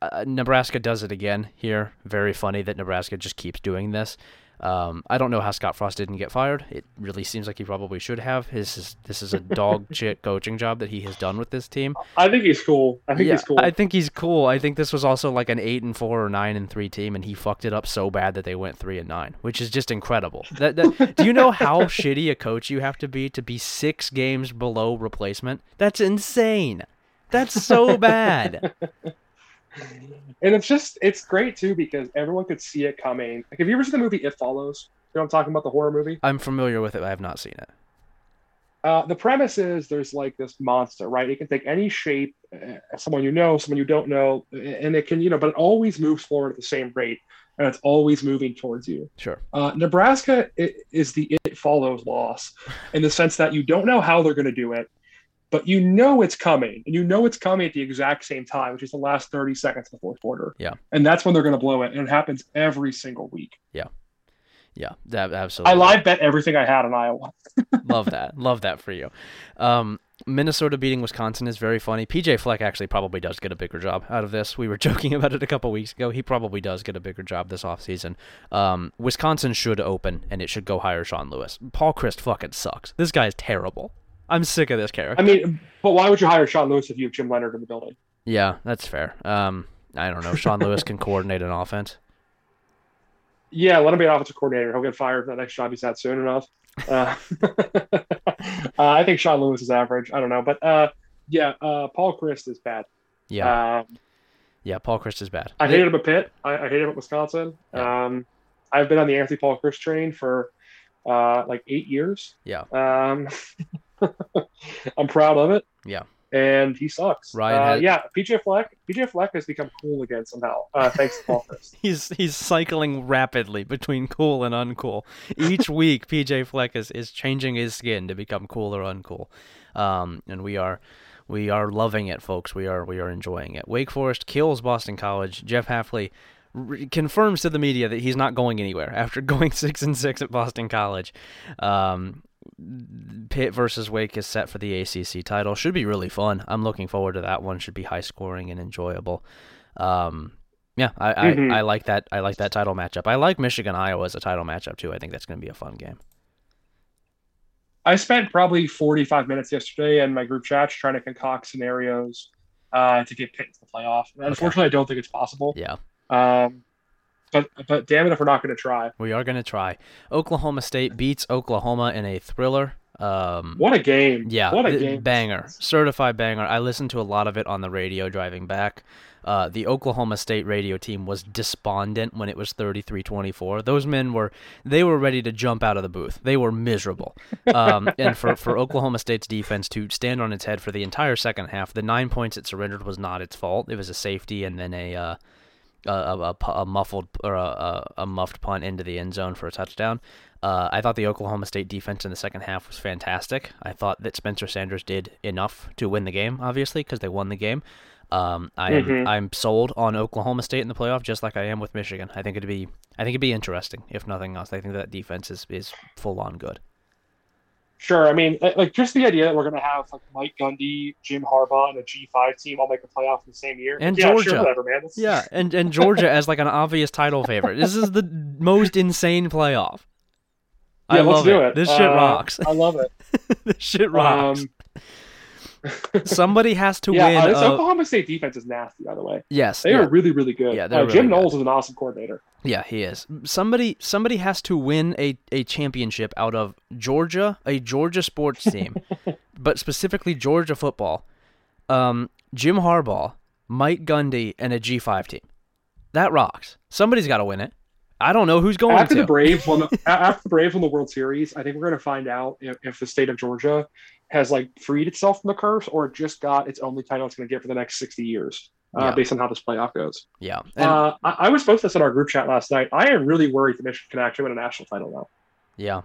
A: uh, Nebraska does it again here. Very funny that Nebraska just keeps doing this. Um, I don't know how Scott Frost didn't get fired. It really seems like he probably should have. His is, this is a dog shit coaching job that he has done with this team.
B: I think he's cool. I think
A: yeah,
B: he's cool.
A: I think he's cool. I think this was also like an eight and four or nine and three team, and he fucked it up so bad that they went three and nine, which is just incredible. That, that, do you know how shitty a coach you have to be to be six games below replacement? That's insane. That's so bad.
B: and it's just it's great too because everyone could see it coming. Like, have you ever seen the movie It Follows? You know, I'm talking about the horror movie.
A: I'm familiar with it. I have not seen it.
B: Uh, the premise is there's like this monster, right? It can take any shape, uh, someone you know, someone you don't know, and it can, you know, but it always moves forward at the same rate, and it's always moving towards you.
A: Sure.
B: Uh, Nebraska is the it follows loss in the sense that you don't know how they're going to do it, but you know it's coming, and you know it's coming at the exact same time, which is the last 30 seconds of the fourth quarter.
A: Yeah.
B: And that's when they're going to blow it, and it happens every single week.
A: Yeah. Yeah, that, absolutely.
B: I live bet everything I had on Iowa.
A: Love that. Love that for you. Um, Minnesota beating Wisconsin is very funny. PJ Fleck actually probably does get a bigger job out of this. We were joking about it a couple weeks ago. He probably does get a bigger job this offseason. Um, Wisconsin should open, and it should go hire Sean Lewis. Paul Chryst fucking sucks. This guy is terrible. I'm sick of this character.
B: I mean, but why would you hire Sean Lewis if you have Jim Leonhard in the building?
A: Yeah, that's fair. Um, I don't know. Sean Lewis can coordinate an offense.
B: Yeah, let him be an offensive coordinator. He'll get fired for the next job he's at soon enough. Uh, uh, I think Sean Lewis is average. I don't know, but uh, yeah, uh, Paul Chryst is bad.
A: Yeah,
B: Um,
A: yeah. Paul Chryst is bad.
B: I hated him at Pitt. I, I hated him at Wisconsin.
A: Yeah.
B: Um, I've been on the Anthony Paul Chryst train for uh, like eight years.
A: Yeah.
B: Um, I'm proud of it.
A: Yeah.
B: And he sucks.
A: Ryan
B: Uh,
A: had-
B: yeah, PJ Fleck. PJ Fleck has become cool again somehow, uh, thanks to Paul.
A: He's he's cycling rapidly between cool and uncool. Each week, PJ Fleck is, is changing his skin to become cool or uncool, um, and we are we are loving it, folks. We are we are enjoying it. Wake Forest kills Boston College. Jeff Hafley re- confirms to the media that he's not going anywhere after going six and six at Boston College. Um, Pitt versus Wake is set for the ACC title. Should be really fun. I'm looking forward to that one. Should be high scoring and enjoyable. Um, yeah, I,
B: Mhm.
A: I, I like that. I like that title matchup. I like Michigan Iowa as a title matchup too. I think that's going to be a fun game.
B: I spent probably 45 minutes yesterday in my group chat trying to concoct scenarios uh, to get Pitt into the playoff. And unfortunately, I don't think it's possible.
A: Yeah,
B: Um, but but damn it if we're not going to try.
A: we are going to try. Oklahoma State beats Oklahoma in a thriller. Um,
B: What a game!
A: Yeah,
B: what a game!
A: banger, certified banger. I listened to a lot of it on the radio driving back. Uh, the Oklahoma State radio team was despondent when it was 33-24. Those men were they were ready to jump out of the booth. They were miserable. Um, and for, for Oklahoma State's defense to stand on its head for the entire second half, the nine points it surrendered was not its fault. It was a safety and then a uh, a, a, a muffled or a, a, muffed punt into the end zone for a touchdown. Uh, I thought the Oklahoma State defense in the second half was fantastic. I thought that Spencer Sanders did enough to win the game, obviously, because they won the game. Um, I am
B: Mhm.
A: I'm sold on Oklahoma State in the playoff, just like I am with Michigan. I think it'd be I think it'd be interesting, if nothing else. I think that defense is, is full on good.
B: Sure. I mean, like- just the idea that we're going to have like Mike Gundy, Jim Harbaugh, and a G5 team all make the playoff in the same year.
A: And
B: yeah,
A: Georgia.
B: Sure, whatever, man.
A: Yeah, and and Georgia as like an obvious title favorite. This is the most insane playoff. I
B: Yeah, let's
A: love
B: do
A: it.
B: it.
A: This shit
B: Uh,
A: rocks.
B: I love it.
A: this shit rocks.
B: Um,
A: Somebody has to
B: yeah,
A: win.
B: uh, this Oklahoma State defense is nasty, by the way.
A: yes,
B: They
A: yeah.
B: are really, really good.
A: Yeah,
B: uh, Jim
A: good.
B: Knowles is an awesome coordinator.
A: Yeah, he is. Somebody somebody has to win a, a championship out of Georgia, a Georgia sports team, but specifically Georgia football. Um, Jim Harbaugh, Mike Gundy, and a G five team. That rocks. Somebody's got to win it. I don't know who's going
B: after
A: to.
B: the Braves won the after the Braves won the World Series, I think we're going to find out if, if the state of Georgia has like freed itself from the curse or just got its only title it's going to get for the next sixty years, uh,
A: Yeah.
B: based on how this playoff goes.
A: yeah, and,
B: Uh, I, I was posting this in our group chat last night. I am really worried the Michigan can actually win a national title now.
A: yeah,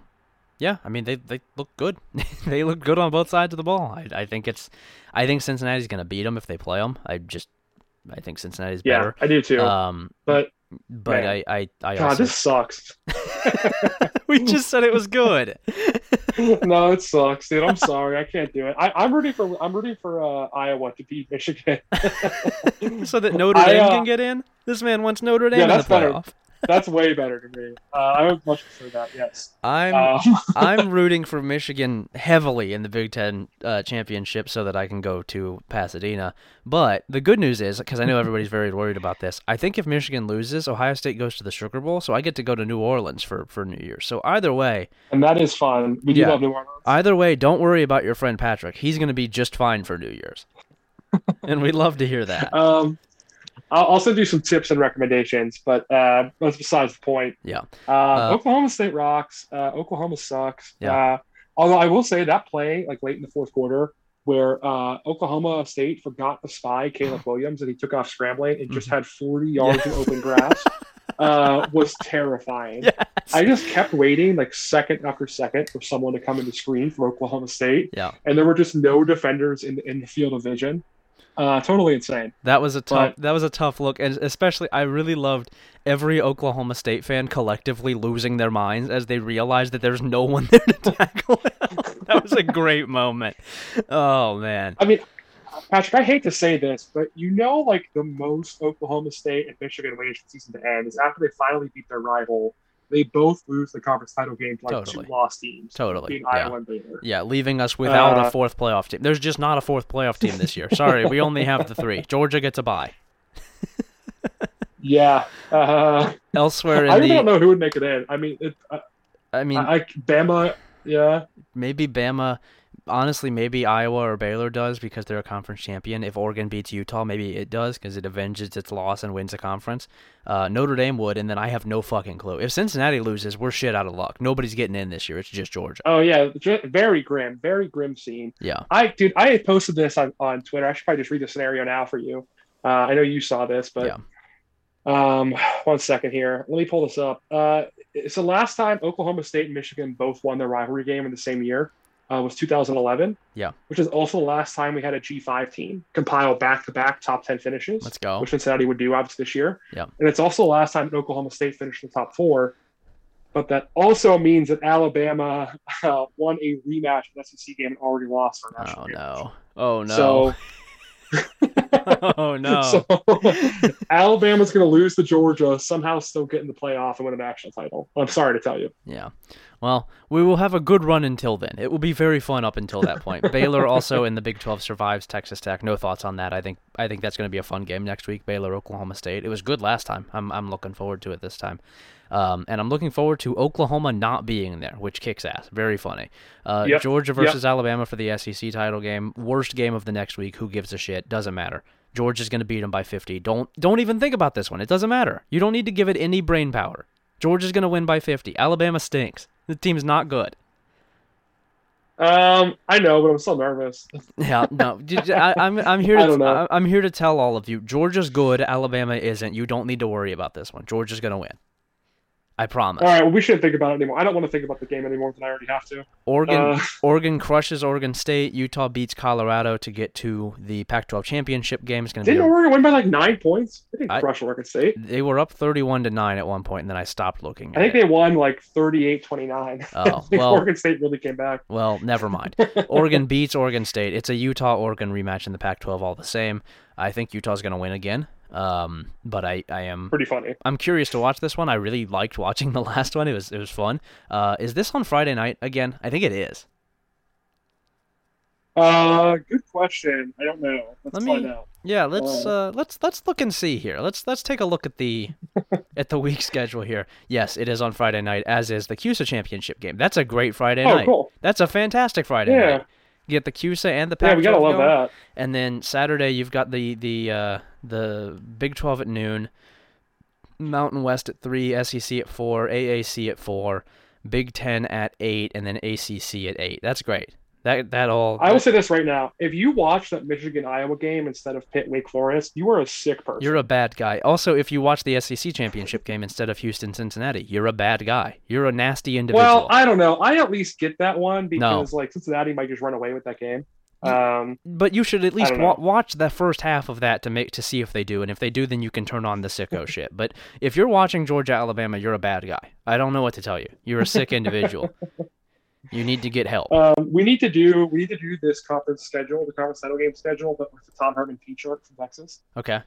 A: Yeah, I mean they they look good. they look good on both sides of the ball. I I think it's I think Cincinnati's going to beat them if they play them. I just I think Cincinnati's better.
B: Yeah,
A: better.
B: I do too.
A: Um,
B: but
A: but
B: man.
A: I I I
B: God,
A: also
B: this sucks.
A: we just said it was good.
B: no, it sucks, dude. I'm sorry, I can't do it. I, I'm rooting for I'm rooting for uh, Iowa to beat Michigan.
A: so that Notre
B: I,
A: Dame
B: uh,
A: can get in. This man wants Notre Dame
B: Yeah,
A: in the
B: that's better. That's way better to me. Uh, I would much prefer that. Yes.
A: I'm
B: Um,
A: I'm rooting for Michigan heavily in the Big Ten uh, championship so that I can go to Pasadena. But the good news is, because I know everybody's very worried about this, I think if Michigan loses, Ohio State goes to the Sugar Bowl, so I get to go to New Orleans for, for New Year's. So either way,
B: and that is fun. We do
A: Yeah.
B: love New Orleans.
A: either way, don't worry about your friend Patrick. He's going to be just fine for New Year's, and we'd love to hear that.
B: Um, I'll also do some tips and recommendations, but uh, that's besides the point.
A: Yeah.
B: Uh,
A: Uh,
B: Oklahoma State rocks. Uh, Oklahoma sucks.
A: Yeah.
B: Uh, although I will say that play, like late in the fourth quarter, where uh, Oklahoma State forgot to spy Caleb Williams and he took off scrambling and just had 40 yards in open grass, uh, was terrifying.
A: Yes.
B: I just kept waiting, like second after second, for someone to come into screen for Oklahoma State,
A: Yeah.
B: and there were just no defenders in in the field of vision. Uh, totally insane.
A: That was a tough.
B: But-
A: that was a tough look, and especially I really loved every Oklahoma State fan collectively losing their minds as they realized that there's no one there to tackle that was a great moment. Oh man,
B: I mean, Patrick, I hate to say this, but you know, like the most Oklahoma State and Michigan ways for the season to end is after they finally beat their rival, they both lose the conference title game to like
A: Totally.
B: two lost teams,
A: Totally,
B: being
A: yeah.
B: Iowa and Baylor.
A: yeah, leaving us without a
B: Uh,
A: fourth playoff team. There's just not a fourth playoff team this year. Sorry, we only have the three. Georgia gets a bye.
B: Yeah, uh,
A: Elsewhere
B: I
A: in
B: really don't know who would make it in. I mean, it, I,
A: I mean,
B: I, Bama, yeah,
A: maybe Bama. Honestly, maybe Iowa or Baylor does because they're a conference champion. If Oregon beats Utah, maybe it does because it avenges its loss and wins a conference. Uh, Notre Dame would, and then I have no fucking clue. If Cincinnati loses, we're shit out of luck. Nobody's getting in this year. It's just Georgia.
B: oh yeah, very grim, very grim scene.
A: Yeah.
B: I dude, I had posted this on, on Twitter. I should probably just read the scenario now for you. Uh, I know you saw this, but
A: Yeah.
B: um, one second here. Let me pull this up. Uh, it's the last time Oklahoma State and Michigan both won their rivalry game in the same year. Uh, was 2011.
A: Yeah.
B: Which is also the last time we had a G5 team compile back-to-back top 10 finishes,
A: Let's go.
B: which Cincinnati would do obviously this year.
A: Yeah.
B: And it's also the last time Oklahoma State finished in the top four. But that also means that Alabama uh, won a rematch of the SEC game and already lost our national
A: Oh no. Oh no.
B: So,
A: oh no.
B: so Alabama's going to lose to Georgia, somehow still get in the playoff and win a national title. I'm sorry to tell you.
A: Yeah. Well, we will have a good run until then. It will be very fun up until that point. Baylor also in the Big 12 survives Texas Tech. No thoughts on that. I think I think that's going to be a fun game next week. Baylor Oklahoma State. It was good last time. I'm I'm looking forward to it this time. Um, and I'm looking forward to Oklahoma not being there, which kicks ass. Very funny. Uh,
B: Yep.
A: Georgia
B: Yep.
A: versus Alabama for the SEC title game. Worst game of the next week. Who gives a shit? Doesn't matter. Georgia's going to beat them by 50. Don't don't even think about this one. It doesn't matter. You don't need to give it any brain power. Georgia's going to win by 50. Alabama stinks. The team's not good.
B: Um, I know, but I'm still nervous.
A: Yeah, no. I, am I'm here
B: I
A: to. I- I'm here to tell all of you. Georgia's good. Alabama isn't. You don't need to worry about this one. Georgia's going to win. I promise.
B: All right, well, we shouldn't think about it anymore. I don't want to think about the game anymore than I already have to.
A: Oregon
B: Uh,
A: Oregon crushes Oregon State. Utah beats Colorado to get to the Pac-12 championship game. It's going to be
B: didn't
A: a-
B: Oregon win by like nine points? They didn't
A: I-
B: crush Oregon State.
A: they were up 31 to 9 at one point and then I stopped looking.
B: I think
A: it.
B: they won like 38-29.
A: Oh, well-
B: Oregon State really came back.
A: Well, never mind. Oregon beats Oregon State. It's a Utah Oregon rematch in the Pac-12 all the same. I think Utah's going to win again. Um, but I, I am
B: Pretty funny.
A: I'm curious to watch this one. I really liked watching the last one. It was it was fun. Uh, is this on Friday night again? I think it is.
B: Uh, good question. I don't know. Let's
A: Let
B: find
A: me-
B: out.
A: Yeah, let's
B: Uh.
A: uh, let's let's look and see here. Let's let's take a look at the at the week schedule here. Yes, it is on Friday night, as is the CUSA championship game. That's a great Friday
B: Oh,
A: night.
B: cool.
A: That's a fantastic Friday
B: Yeah.
A: night. You get the CUSA and the
B: Yeah,
A: Pac-12
B: we gotta love
A: going.
B: that.
A: And then Saturday you've got the the uh, the Big 12 at noon, Mountain West at 3, SEC at 4, AAC at 4, Big 10 at 8 and then ACC at 8. That's great. That that all.
B: I will say this right now: if you watch that Michigan Iowa game instead of Pitt Wake Forest, you are a sick person.
A: You're a bad guy. Also, if you watch the SEC championship game instead of Houston Cincinnati, you're a bad guy. You're a nasty individual.
B: well, I don't know. I at least get that one because like Cincinnati might just run away with that game. Um,
A: but you should at least wa- watch the first half of that to make to see if they do, and if they do, then you can turn on the sicko shit. But if you're watching Georgia Alabama, you're a bad guy. I don't know what to tell you. You're a sick individual. you need to get help.
B: um, we need to do we need to do this conference schedule, the conference title game schedule, but with the Tom Herman T-shirt from Texas.
A: Okay.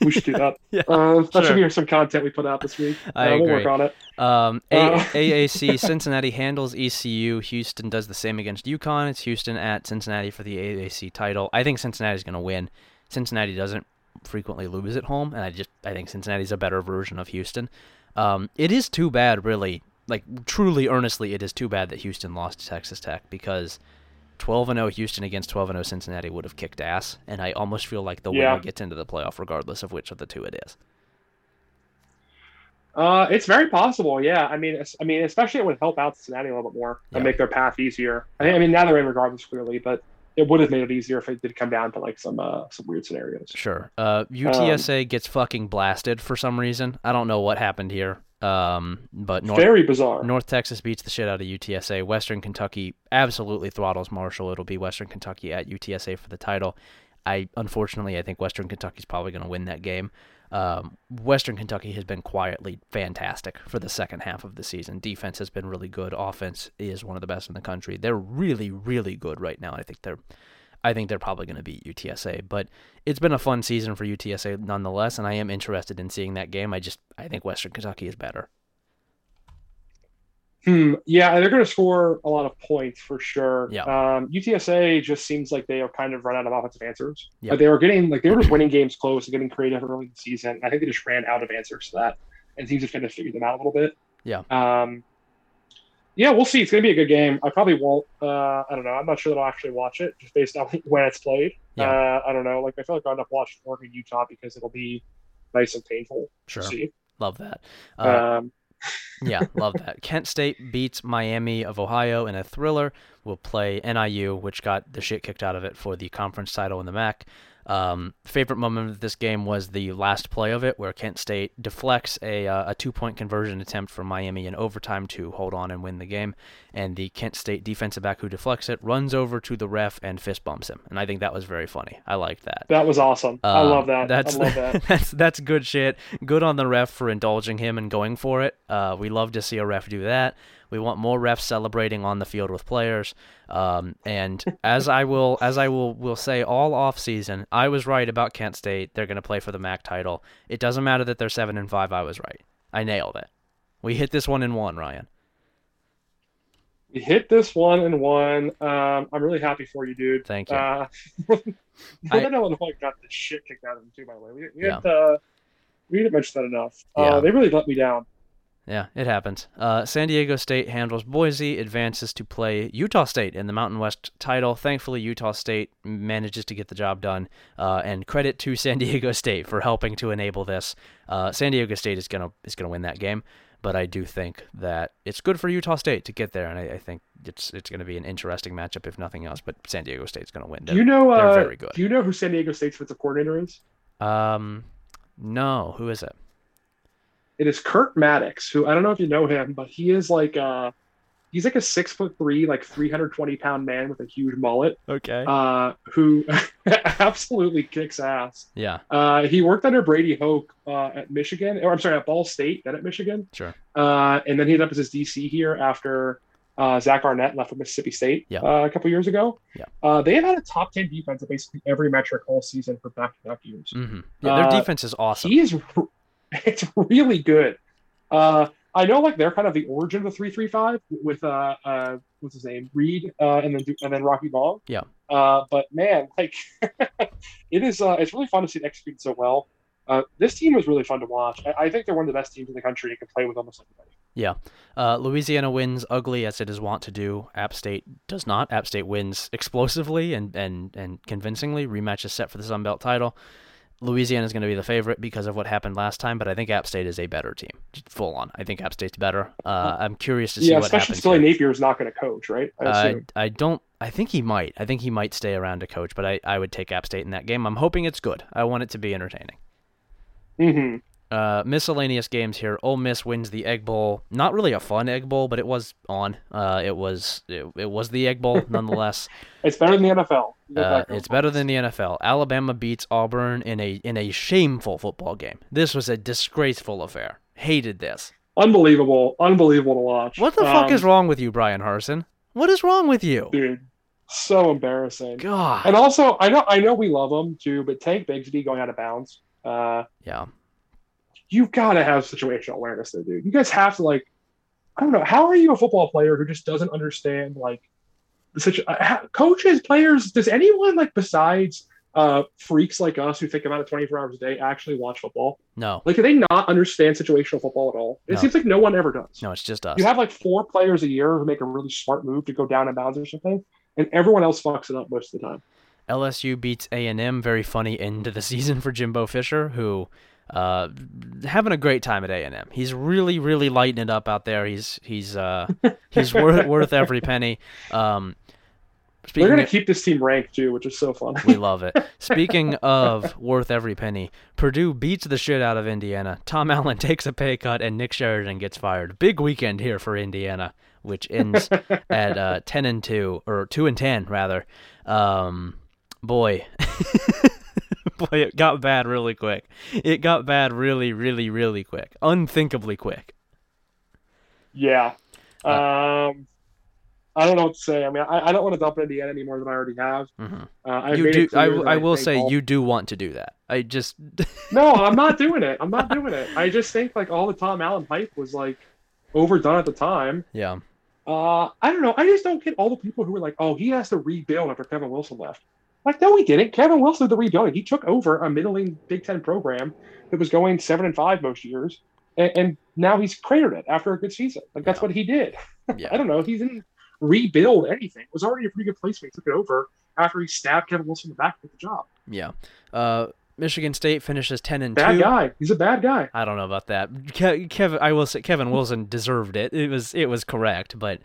B: We should do that.
A: Yeah,
B: uh, that
A: sure.
B: should be some content we put out this week.
A: I
B: uh, We'll work on it.
A: Um, A-
B: Uh,
A: AAC Cincinnati handles ECU. Houston does the same against UConn. It's Houston at Cincinnati for the AAC title. I think Cincinnati's going to win. Cincinnati doesn't frequently lose at home, and I just I think Cincinnati's a better version of Houston. Um, it is too bad, really. Like truly, earnestly, it is too bad that Houston lost to Texas Tech because 12 and 0 Houston against 12 and 0 Cincinnati would have kicked ass, and I almost feel like the
B: Yeah.
A: winner gets into the playoff regardless of which of the two it is.
B: Uh, it's very possible. Yeah, I mean, I mean, especially it would help out Cincinnati a little bit more and
A: Yeah.
B: make their path easier. I, mean, now they're in regardless clearly, but it would have made it easier if it did come down to like some uh, some weird scenarios.
A: Sure. Uh, UTSA gets fucking blasted for some reason. I don't know what happened here. Um, but North
B: Very bizarre.
A: North Texas beats the shit out of UTSA. Western Kentucky absolutely throttles Marshall. It'll be Western Kentucky at UTSA for the title. I unfortunately I think Western Kentucky's probably going to win that game. Um, Western Kentucky has been quietly fantastic for the second half of the season. Defense has been really good. Offense is one of the best in the country. They're really, really good right now. I think they're, I think they're probably going to beat UTSA. But it's been a fun season for UTSA nonetheless, and I am interested in seeing that game. I just, I think Western Kentucky is better.
B: Hmm. Yeah, they're going to score a lot of points for sure.
A: Yeah.
B: Um, UTSA just seems like they have kind of run out of offensive answers.
A: Yeah.
B: Like they were getting like they were just winning games close and getting creative early in the season. I think they just ran out of answers to that, and teams have kind of figured them out a little bit.
A: Yeah.
B: Um, yeah, we'll see. It's going to be a good game. I probably won't. Uh, I don't know. I'm not sure that I'll actually watch it just based on when it's played.
A: Yeah.
B: Uh, I don't know. Like I feel like I'll end up watching Oregon Utah because it'll be nice and painful
A: Sure. Love that. Uh,
B: Um,
A: yeah, love that. Kent State beats Miami of Ohio in a thriller. We'll play NIU, which got the shit kicked out of it for the conference title in the MAC. Um, favorite moment of this game was the last play of it, where Kent State deflects a, uh, a two point conversion attempt from Miami in overtime to hold on and win the game. And the Kent State defensive back who deflects it runs over to the ref and fist bumps him. And I think that was very funny. I liked that.
B: that was awesome. I
A: Um,
B: love that.
A: That's
B: I love that.
A: that's that's good shit. Good on the ref for indulging him and going for it. Uh, we love to see a ref do that. We want more refs celebrating on the field with players. Um, and as I will as I will will say all off season, I was right about Kent State. They're going to play for the MAC title. It doesn't matter that they're seven and five. I was right. I nailed it. We hit this one in one, Ryan.
B: We hit this one and one. Um, I'm really happy for you, dude.
A: Thank you.
B: Uh,
A: I-
B: Northern Illinois got the shit kicked out of them too. By the way, we, we,
A: Yeah.
B: had, uh, we didn't mention that enough.
A: Yeah.
B: Uh, they really let me down.
A: Yeah, it happens. Uh, San Diego State handles Boise, advances to play Utah State in the Mountain West title. Thankfully, Utah State manages to get the job done. Uh, and credit to San Diego State for helping to enable this. Uh, San Diego State is gonna is gonna win that game, but I do think that it's good for Utah State to get there, and I, I think it's it's gonna be an interesting matchup if nothing else. But San Diego State's gonna win.
B: Do you know?
A: they're
B: Uh,
A: very good.
B: Do you know who San Diego State's defensive coordinator is?
A: Um, no, who is it?
B: It is Kurt Mattix, who I don't know if you know him, but he is like uh, he's like a six foot three, like 320 pound man with a huge mullet,
A: Okay.
B: uh, who absolutely kicks ass.
A: yeah.
B: Uh, he worked under Brady Hoke uh, at Michigan, or I'm sorry, at Ball State, then at Michigan.
A: Sure.
B: Uh, and then he ended up as his DC here after uh, Zach Arnett left for Mississippi State
A: Yeah.
B: uh, a couple years ago.
A: Yeah.
B: Uh, they have had a top 10 defense at basically every metric all season for back to back years.
A: Mm-hmm. Yeah, their defense is awesome.
B: He is, it's really good. Uh, I know like they're kind of the origin of the 335 with, uh, uh, what's his name? Reed, uh, and then, and then Rocky Ball.
A: Yeah.
B: Uh, but man, like it is, uh, it's really fun to see it executed so well. Uh, this team was really fun to watch. I, I think they're one of the best teams in the country and can play with almost anybody. Yeah.
A: Uh, Louisiana wins ugly as it is wont to do. App State does not. App State wins explosively and, and, and convincingly. Rematch is set for the Sun Belt title. Louisiana is going to be the favorite because of what happened last time, but I think App State is a better team, full on. I think App State's better. Uh, I'm curious to see
B: yeah,
A: what
B: especially
A: happens. Here.
B: Napier is not going to coach, right? I
A: I. I don't. I think he might. I think he might stay around to coach, but I, I would take App State in that game. I'm hoping it's good. I want it to be entertaining.
B: Mhm.
A: Uh, miscellaneous games here. Ole Miss wins the Egg Bowl. Not really a fun Egg Bowl, but it was on. Uh, it was it, it was the Egg Bowl nonetheless.
B: It's better than the NFL.
A: Uh, it's better than the NFL. Alabama beats Auburn in a in a shameful football game. This was a disgraceful affair. Hated this.
B: unbelievable, unbelievable to watch.
A: What the fuck
B: Um,
A: is wrong with you, Bryan Harsin? What is wrong with you?
B: dude? So embarrassing.
A: God.
B: And also, I know, I know we love him too, but Tank Bigsby going out of bounds. Uh,
A: Yeah.
B: you gotta have situational awareness, there, dude. You guys have to like, I don't know, how are you a football player who just doesn't understand like such uh, coaches, players? Does anyone like besides uh freaks like us who think about it 24 hours a day actually watch football?
A: No.
B: Like, do they not understand situational football at all? It
A: No.
B: seems like no one ever does.
A: No, it's just us.
B: You have like four players a year who make a really smart move to go down in bounds or something, and everyone else fucks it up most of the time.
A: LSU beats A&M. Very funny end to the season for Jimbo Fisher, who uh having a great time at A&M. He's really really lighting it up out there. He's he's uh he's worth worth every penny. Um
B: They're gonna
A: of-
B: keep this team ranked too, which is so fun.
A: we love it. Speaking of worth every penny, Purdue beats the shit out of Indiana. Tom Allen takes a pay cut and Nick Sheridan gets fired. Big weekend here for Indiana, which ends at uh, 10 and 2 or 2 and 10 rather. Um boy. Boy, it got bad really quick. It got bad really really really quick. Unthinkably quick.
B: yeah.
A: Uh,
B: Um, I don't know what to say. I mean, I, I don't want to dump it in Indiana any more than I already have.
A: Mhm.
B: Uh, I've
A: You do
B: it
A: I, I will say
B: all-
A: you do want to do that. I just
B: No, I'm not doing it. I'm not doing it. I just think like all the Tom Allen hype was like overdone at the time.
A: yeah.
B: Uh, I don't know. I just don't get all the people who were like, "Oh, he has to rebuild after Kevin Wilson left." Like, no, he didn't. Kevin Wilson did the rebuilding. He took over a middling Big Ten program that was going seven and five most years, and, and now he's cratered it after a good season. Like that's
A: Yeah.
B: what he did. I don't know. He didn't rebuild anything. It was already a pretty good place when he took it over after he stabbed Kevin Wilson in the back with the job.
A: Yeah. Uh Michigan State finishes 10 and 2.
B: Bad guy. He's a bad guy.
A: I don't know about that. Ke- Kevin, I will say Kevin Wilson deserved it. It was it was correct, but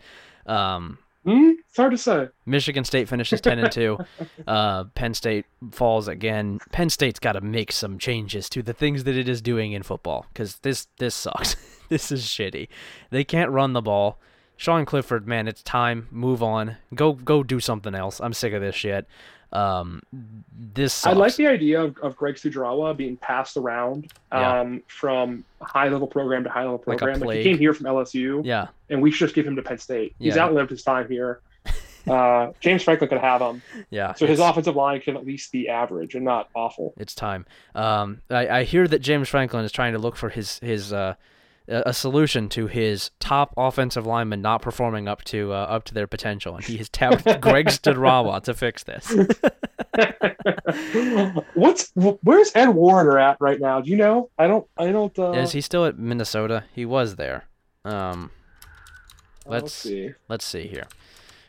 A: um,
B: Hmm? It's hard to say.
A: Michigan State finishes ten and two. Uh, Penn State falls again. Penn State's got to make some changes to the things that it is doing in football because this this sucks. this is shitty. They can't run the ball. Sean Clifford, man, it's time. Move on. Go go do something else. I'm sick of this shit. Um, this sucks.
B: I like the idea of, of Greg Studrawa being passed around
A: Yeah.
B: um, from high level program to high level program. Like,
A: plague.
B: he came here from LSU,
A: yeah,
B: and we should just give him to Penn State. He's
A: Yeah.
B: outlived his time here. Uh, James Franklin could have him,
A: yeah.
B: so his offensive line can at least be average and not awful.
A: It's time. Um, I, I hear that James Franklin is trying to look for his his uh, a a solution to his top offensive lineman not performing up to uh, up to their potential, and he has tapped Greg Studrawa to fix this.
B: What's where's Ed Warinner at right now? Do you know? I don't. I don't. Uh,
A: Is he still at Minnesota? He was there. Um,
B: let's see.
A: let's see here.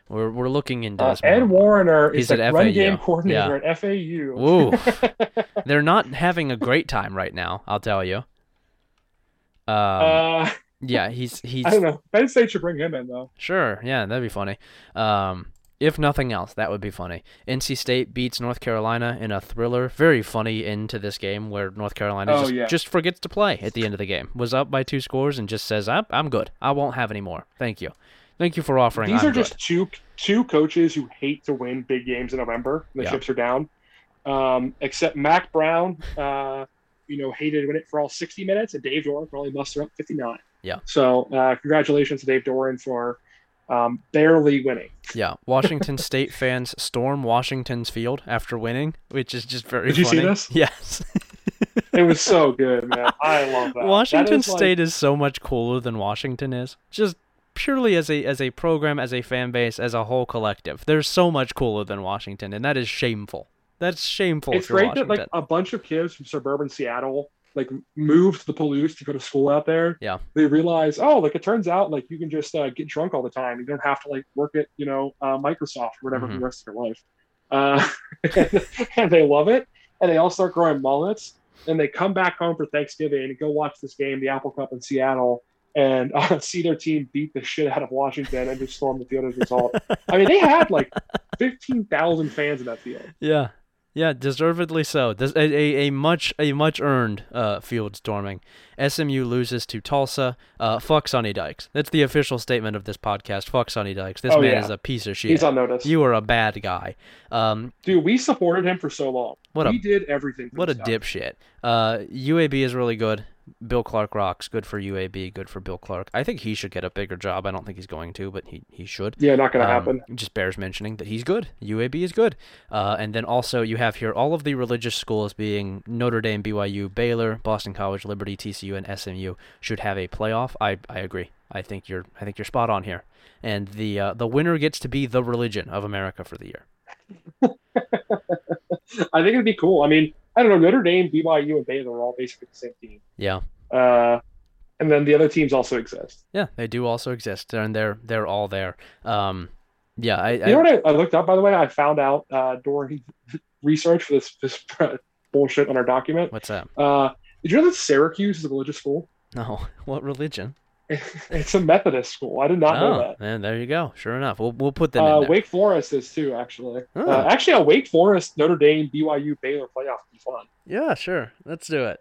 A: We're we're looking into
B: Uh. Ed. Warinner is
A: He's
B: the
A: at
B: run game coordinator at FAU.
A: Woo. They're not having a great time right now. I'll tell you. Um,
B: uh,
A: yeah, he's he's
B: I don't know. Penn State should bring him in though.
A: Sure, yeah, that'd be funny. Um, if nothing else, that would be funny. NC State beats North Carolina in a thriller. Very funny into this game where North Carolina
B: Oh,
A: just,
B: yeah.
A: just forgets to play at the end of the game. Was up by two scores and just says, "I'm, I'm good. I won't have any more. Thank you. Thank you for offering.
B: These
A: I'm
B: are just
A: good."
B: two two coaches who hate to win big games in November. The
A: Yeah.
B: chips are down. Um, except Mack Brown, uh, you know, hated it for all 60 minutes, and Dave Doeren probably muster up 59.
A: Yeah.
B: So uh, congratulations to Dave Doeren for um, barely winning.
A: Yeah, Washington State fans storm Washington's field after winning, which is just very
B: Did you see this?
A: Yes.
B: It was so good, man. I love that.
A: Washington
B: That is like-
A: State is so much cooler than Washington is. Just purely as a as a program, as a fan base, as a whole collective. They're so much cooler than Washington, and that is shameful. That's shameful.
B: it's great
A: Washington.
B: that like a bunch of kids from suburban Seattle like moved to the Palouse to go to school out there.
A: Yeah.
B: They realize, oh, like it turns out like you can just uh, get drunk all the time. You don't have to like work at you know uh, Microsoft or whatever for
A: Mhm.
B: the rest of your life. Uh, and they love it. and they all start growing mullets, and they come back home for Thanksgiving and go watch this game, the Apple Cup in Seattle, and uh, see their team beat the shit out of Washington and just storm the field as a result. I mean, they had like fifteen thousand fans in that field.
A: Yeah, yeah, deservedly so. There's a, a, a much a much earned uh, field storming. SMU loses to Tulsa. Uh, fuck Sonny Dykes. That's the official statement of this podcast. Fuck Sonny Dykes. This
B: Oh,
A: man
B: yeah.
A: is a piece of shit.
B: He's on notice.
A: You are a bad guy. Um,
B: Dude, we supported him for so long.
A: What a-
B: we did everything. For
A: what a dipshit. Uh, UAB is really good. Bill Clark rocks. Good for UAB. Good for Bill Clark. I think he should get a bigger job. I don't think he's going to, but he, he should.
B: Yeah, not gonna
A: Um,
B: happen.
A: Just bears mentioning that he's good. UAB is good. Uh, and then also you have here all of the religious schools being Notre Dame, BYU, Baylor, Boston College, Liberty, TCU, and SMU should have a playoff. I, I agree. I think you're I think you're spot on here. And the uh, the winner gets to be the religion of America for the year.
B: I think it'd be cool. I mean, I don't know. Notre Dame, BYU, and Baylor are all basically the same team.
A: Yeah.
B: Uh, and then the other teams also exist.
A: Yeah, they do also exist, and they're they're all there. Um, yeah, I,
B: You
A: I
B: know what I, I looked up, by the way? I found out uh, during research for this this bullshit on our document.
A: what's that?
B: Uh, did you know that Syracuse is a religious school?
A: No, what religion?
B: It's a Methodist school. I did not know
A: oh,
B: that.
A: and there you go. Sure enough, we'll we'll put them
B: Uh,
A: in there.
B: Wake Forest is too, actually.
A: Oh.
B: Uh, actually, a Wake Forest, Notre Dame, BYU, Baylor playoff would be fun.
A: Yeah, sure. Let's do it.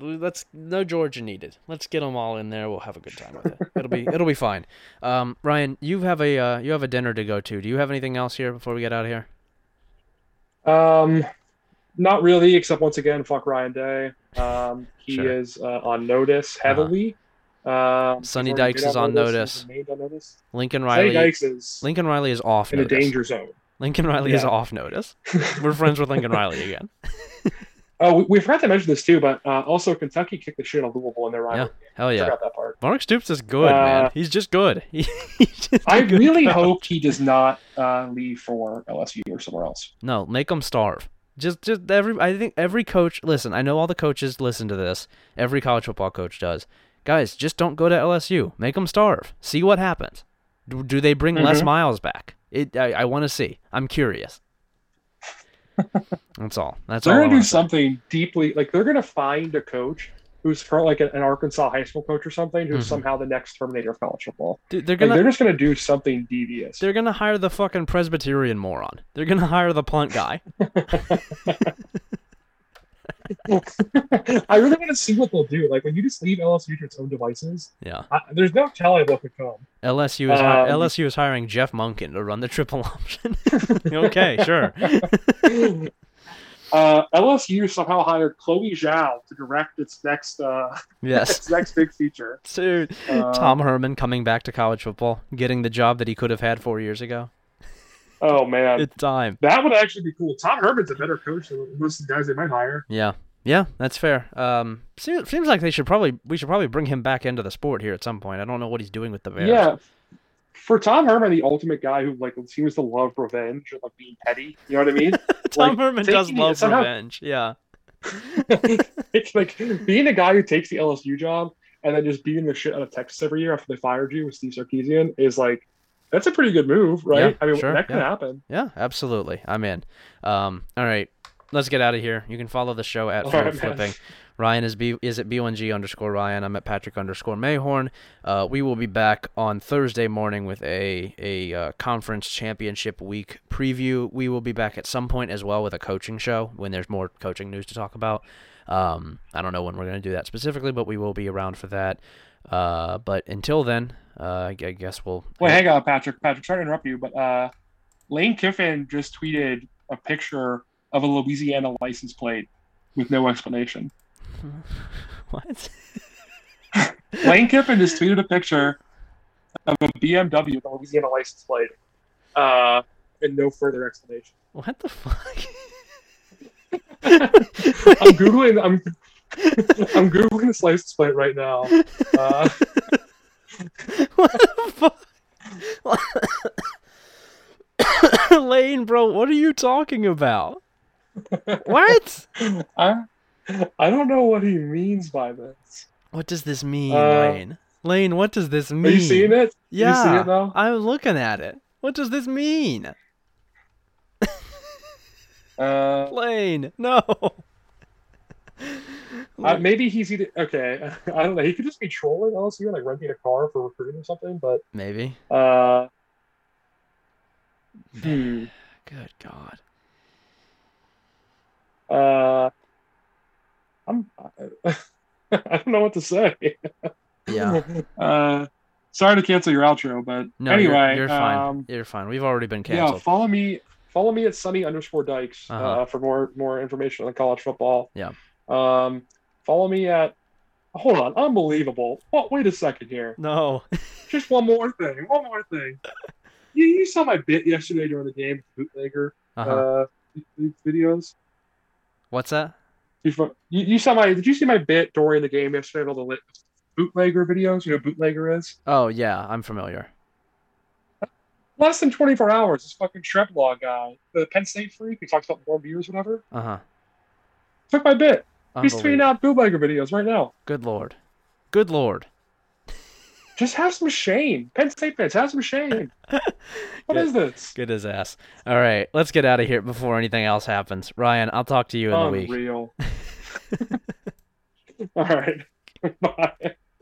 A: Let's no Georgia needed. Let's get them all in there. We'll have a good time with it. It'll be it'll be fine. Um, Ryan, you have a uh, you have a dinner to go to. Do you have anything else here before we get out of here?
B: Um, not really, except once again, fuck Ryan Day. Um, he
A: Sure.
B: is uh, on notice heavily. Um,
A: Sonny Dykes is on notice.
B: notice.
A: Lincoln Riley.
B: Dykes is
A: Lincoln Riley is off
B: in a
A: notice.
B: danger zone.
A: Lincoln Riley is off notice. We're friends with Lincoln Riley again.
B: Oh, we, we forgot to mention this too, but uh, also Kentucky kicked the shit out of Louisville in their rivalry. game.
A: Hell yeah.
B: Forgot that part.
A: Mark Stoops is good, man.
B: Uh,
A: He's just good. He- he's just a
B: I
A: good
B: really
A: coach.
B: hope he does not uh, leave for LSU or somewhere else.
A: No, make them starve. Just, just every. I think every coach. Listen, I know all the coaches listen to this. Every college football coach does. Guys, just don't go to LSU. Make them starve. See what happens. Do, do they bring Les
B: Mhm.
A: Miles back? It. I, I want to see. I'm curious. That's all. That's
B: they're
A: all.
B: Gonna do
A: wanna say.
B: something deeply like they're gonna find a coach who's like an, an Arkansas high school coach or something who's
A: Mhm.
B: somehow the next Terminator of college football.
A: Dude, they're gonna.
B: they're just gonna do something devious.
A: They're gonna hire the fucking Presbyterian moron. They're gonna hire the punt guy.
B: I really want to see what they'll do. Like when you just leave LSU to its own devices,
A: Yeah.
B: I, there's no telling what could come.
A: LSU is
B: Um,
A: LSU is hiring Jeff Monken to run the triple option. okay, sure.
B: Uh, LSU somehow hired Chloe Zhao to direct its next uh,
A: Yes.
B: its next big feature.
A: Dude,
B: Uh,
A: Tom Herman coming back to college football, getting the job that he could have had four years ago.
B: Oh man,
A: It's time.
B: that would actually be cool. Tom Herman's a better coach than most of the guys they might hire.
A: Yeah, yeah, that's fair. Um, seems, seems like they should probably we should probably bring him back into the sport here at some point. I don't know what he's doing with the Bears.
B: Yeah. For Tom Herman, the ultimate guy who like seems to love revenge and like being petty. You know what I mean?
A: Tom
B: like,
A: Herman does love
B: somehow-
A: revenge. Yeah,
B: it's like being a guy who takes the LSU job and then just beating the shit out of Texas every year after they fired you with Steve Sarkisian is like that's a pretty good move, right?
A: Yeah,
B: I mean,
A: sure,
B: that could
A: yeah.
B: happen.
A: yeah, absolutely. I'm in. Um, all right, let's get out of here. You can follow the show at Field
B: right.
A: Flipping. Ryan is b is at b1g underscore Ryan. I'm at Patrick underscore Mayhorn. Uh, we will be back on Thursday morning with a a uh, conference championship week preview. We will be back at some point as well with a coaching show when there's more coaching news to talk about. Um, I don't know when we're going to do that specifically, but we will be around for that. Uh, but until then, uh, I guess we'll.
B: Wait, hang on, Patrick. Patrick, sorry to interrupt you, but uh, Lane Kiffin just tweeted a picture of a Louisiana license plate with no explanation.
A: What?
B: Lane Kiffin just tweeted a picture of a BMW with a Louisiana license plate, uh, and no further explanation.
A: What the fuck?
B: I'm googling. I'm I'm googling license plate right now. Uh,
A: what the fuck? Lane, bro, what are you talking about? What?
B: I I don't know what he means by this.
A: What does this mean,
B: Uh,
A: Lane? Lane, what does this mean?
B: Are you seeing it?
A: Yeah,
B: You see it?
A: I'm looking at it. What does this mean?
B: Uh,
A: Lane, no.
B: Uh, maybe he's either okay. I don't know. He could just be trolling LSU, like renting a car for recruiting or something. But
A: Maybe.
B: uh, hmm.
A: Good God.
B: Uh, I'm. I don't know what to say.
A: Yeah.
B: Uh, sorry to cancel your outro, but
A: No,
B: anyway,
A: you're, you're fine.
B: Um,
A: you're fine. We've already been canceled.
B: yeah, follow me. Follow me at Sonny underscore Dykes uh
A: Uh-huh.
B: for more more information on college football.
A: Yeah.
B: Um, follow me at. Hold on, unbelievable. Oh, wait a second here.
A: No.
B: Just one more thing. One more thing. You, you saw my bit yesterday during the game, bootlegger
A: Uh-huh.
B: uh, videos.
A: What's that?
B: You, you saw my? Did you see my bit during the game yesterday? All the lit bootlegger videos. You know, bootlegger is
A: Oh yeah, I'm familiar.
B: less than 24 hours. This fucking Shreplaw guy, the Penn State freak who talks about more beers, whatever,
A: Uh huh.
B: took my bit. He's tweeting out bootlegger videos right now.
A: Good lord. Good lord.
B: Just have some shame. Penn State fans, have some shame. What is this?
A: Good as ass. All right, let's get out of here before anything else happens. Ryan, I'll talk to you in a week.
B: Unreal. All right. Bye.